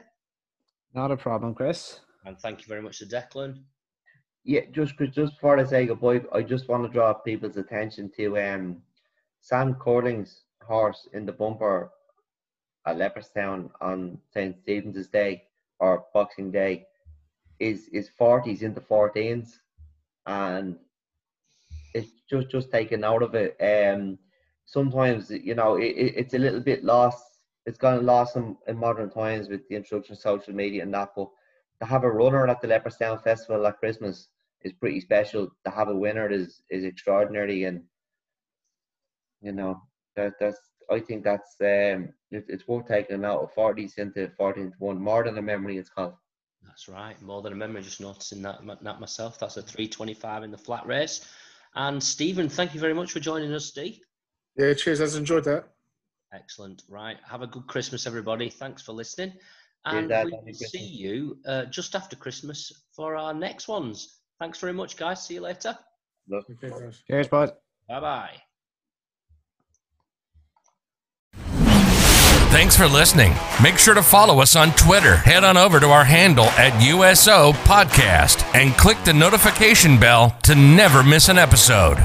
not a problem, Chris. And thank you very much to Declan. Yeah, just just before I say goodbye, I just want to draw people's attention to um Sam Curling's horse in the bumper at Leopardstown on St Stephen's Day or Boxing Day is is forties into fourteens, and it's just just taken out of it. Um, sometimes you know it, it, it's a little bit lost. It's gone lost in, in modern times with the introduction of social media and that, but to have a runner at the Leopardstown Festival at Christmas is pretty special. To have a winner is is extraordinary, and you know that that's I think that's um it, it's worth taking out of forties into fourteen to one more than a memory. It's called. That's right. More than a memory, just noticing that, that myself. That's a 325 in the flat race. And Stephen, thank you very much for joining us, Steve. Yeah, cheers. I've enjoyed that. Excellent. Right. Have a good Christmas, everybody. Thanks for listening. And Dad. we'll see you uh, just after Christmas for our next ones. Thanks very much, guys. See you later. Okay, guys. Cheers, bud. Bye bye. Thanks for listening. Make sure to follow us on Twitter. Head on over to our handle at USO Podcast and click the notification bell to never miss an episode.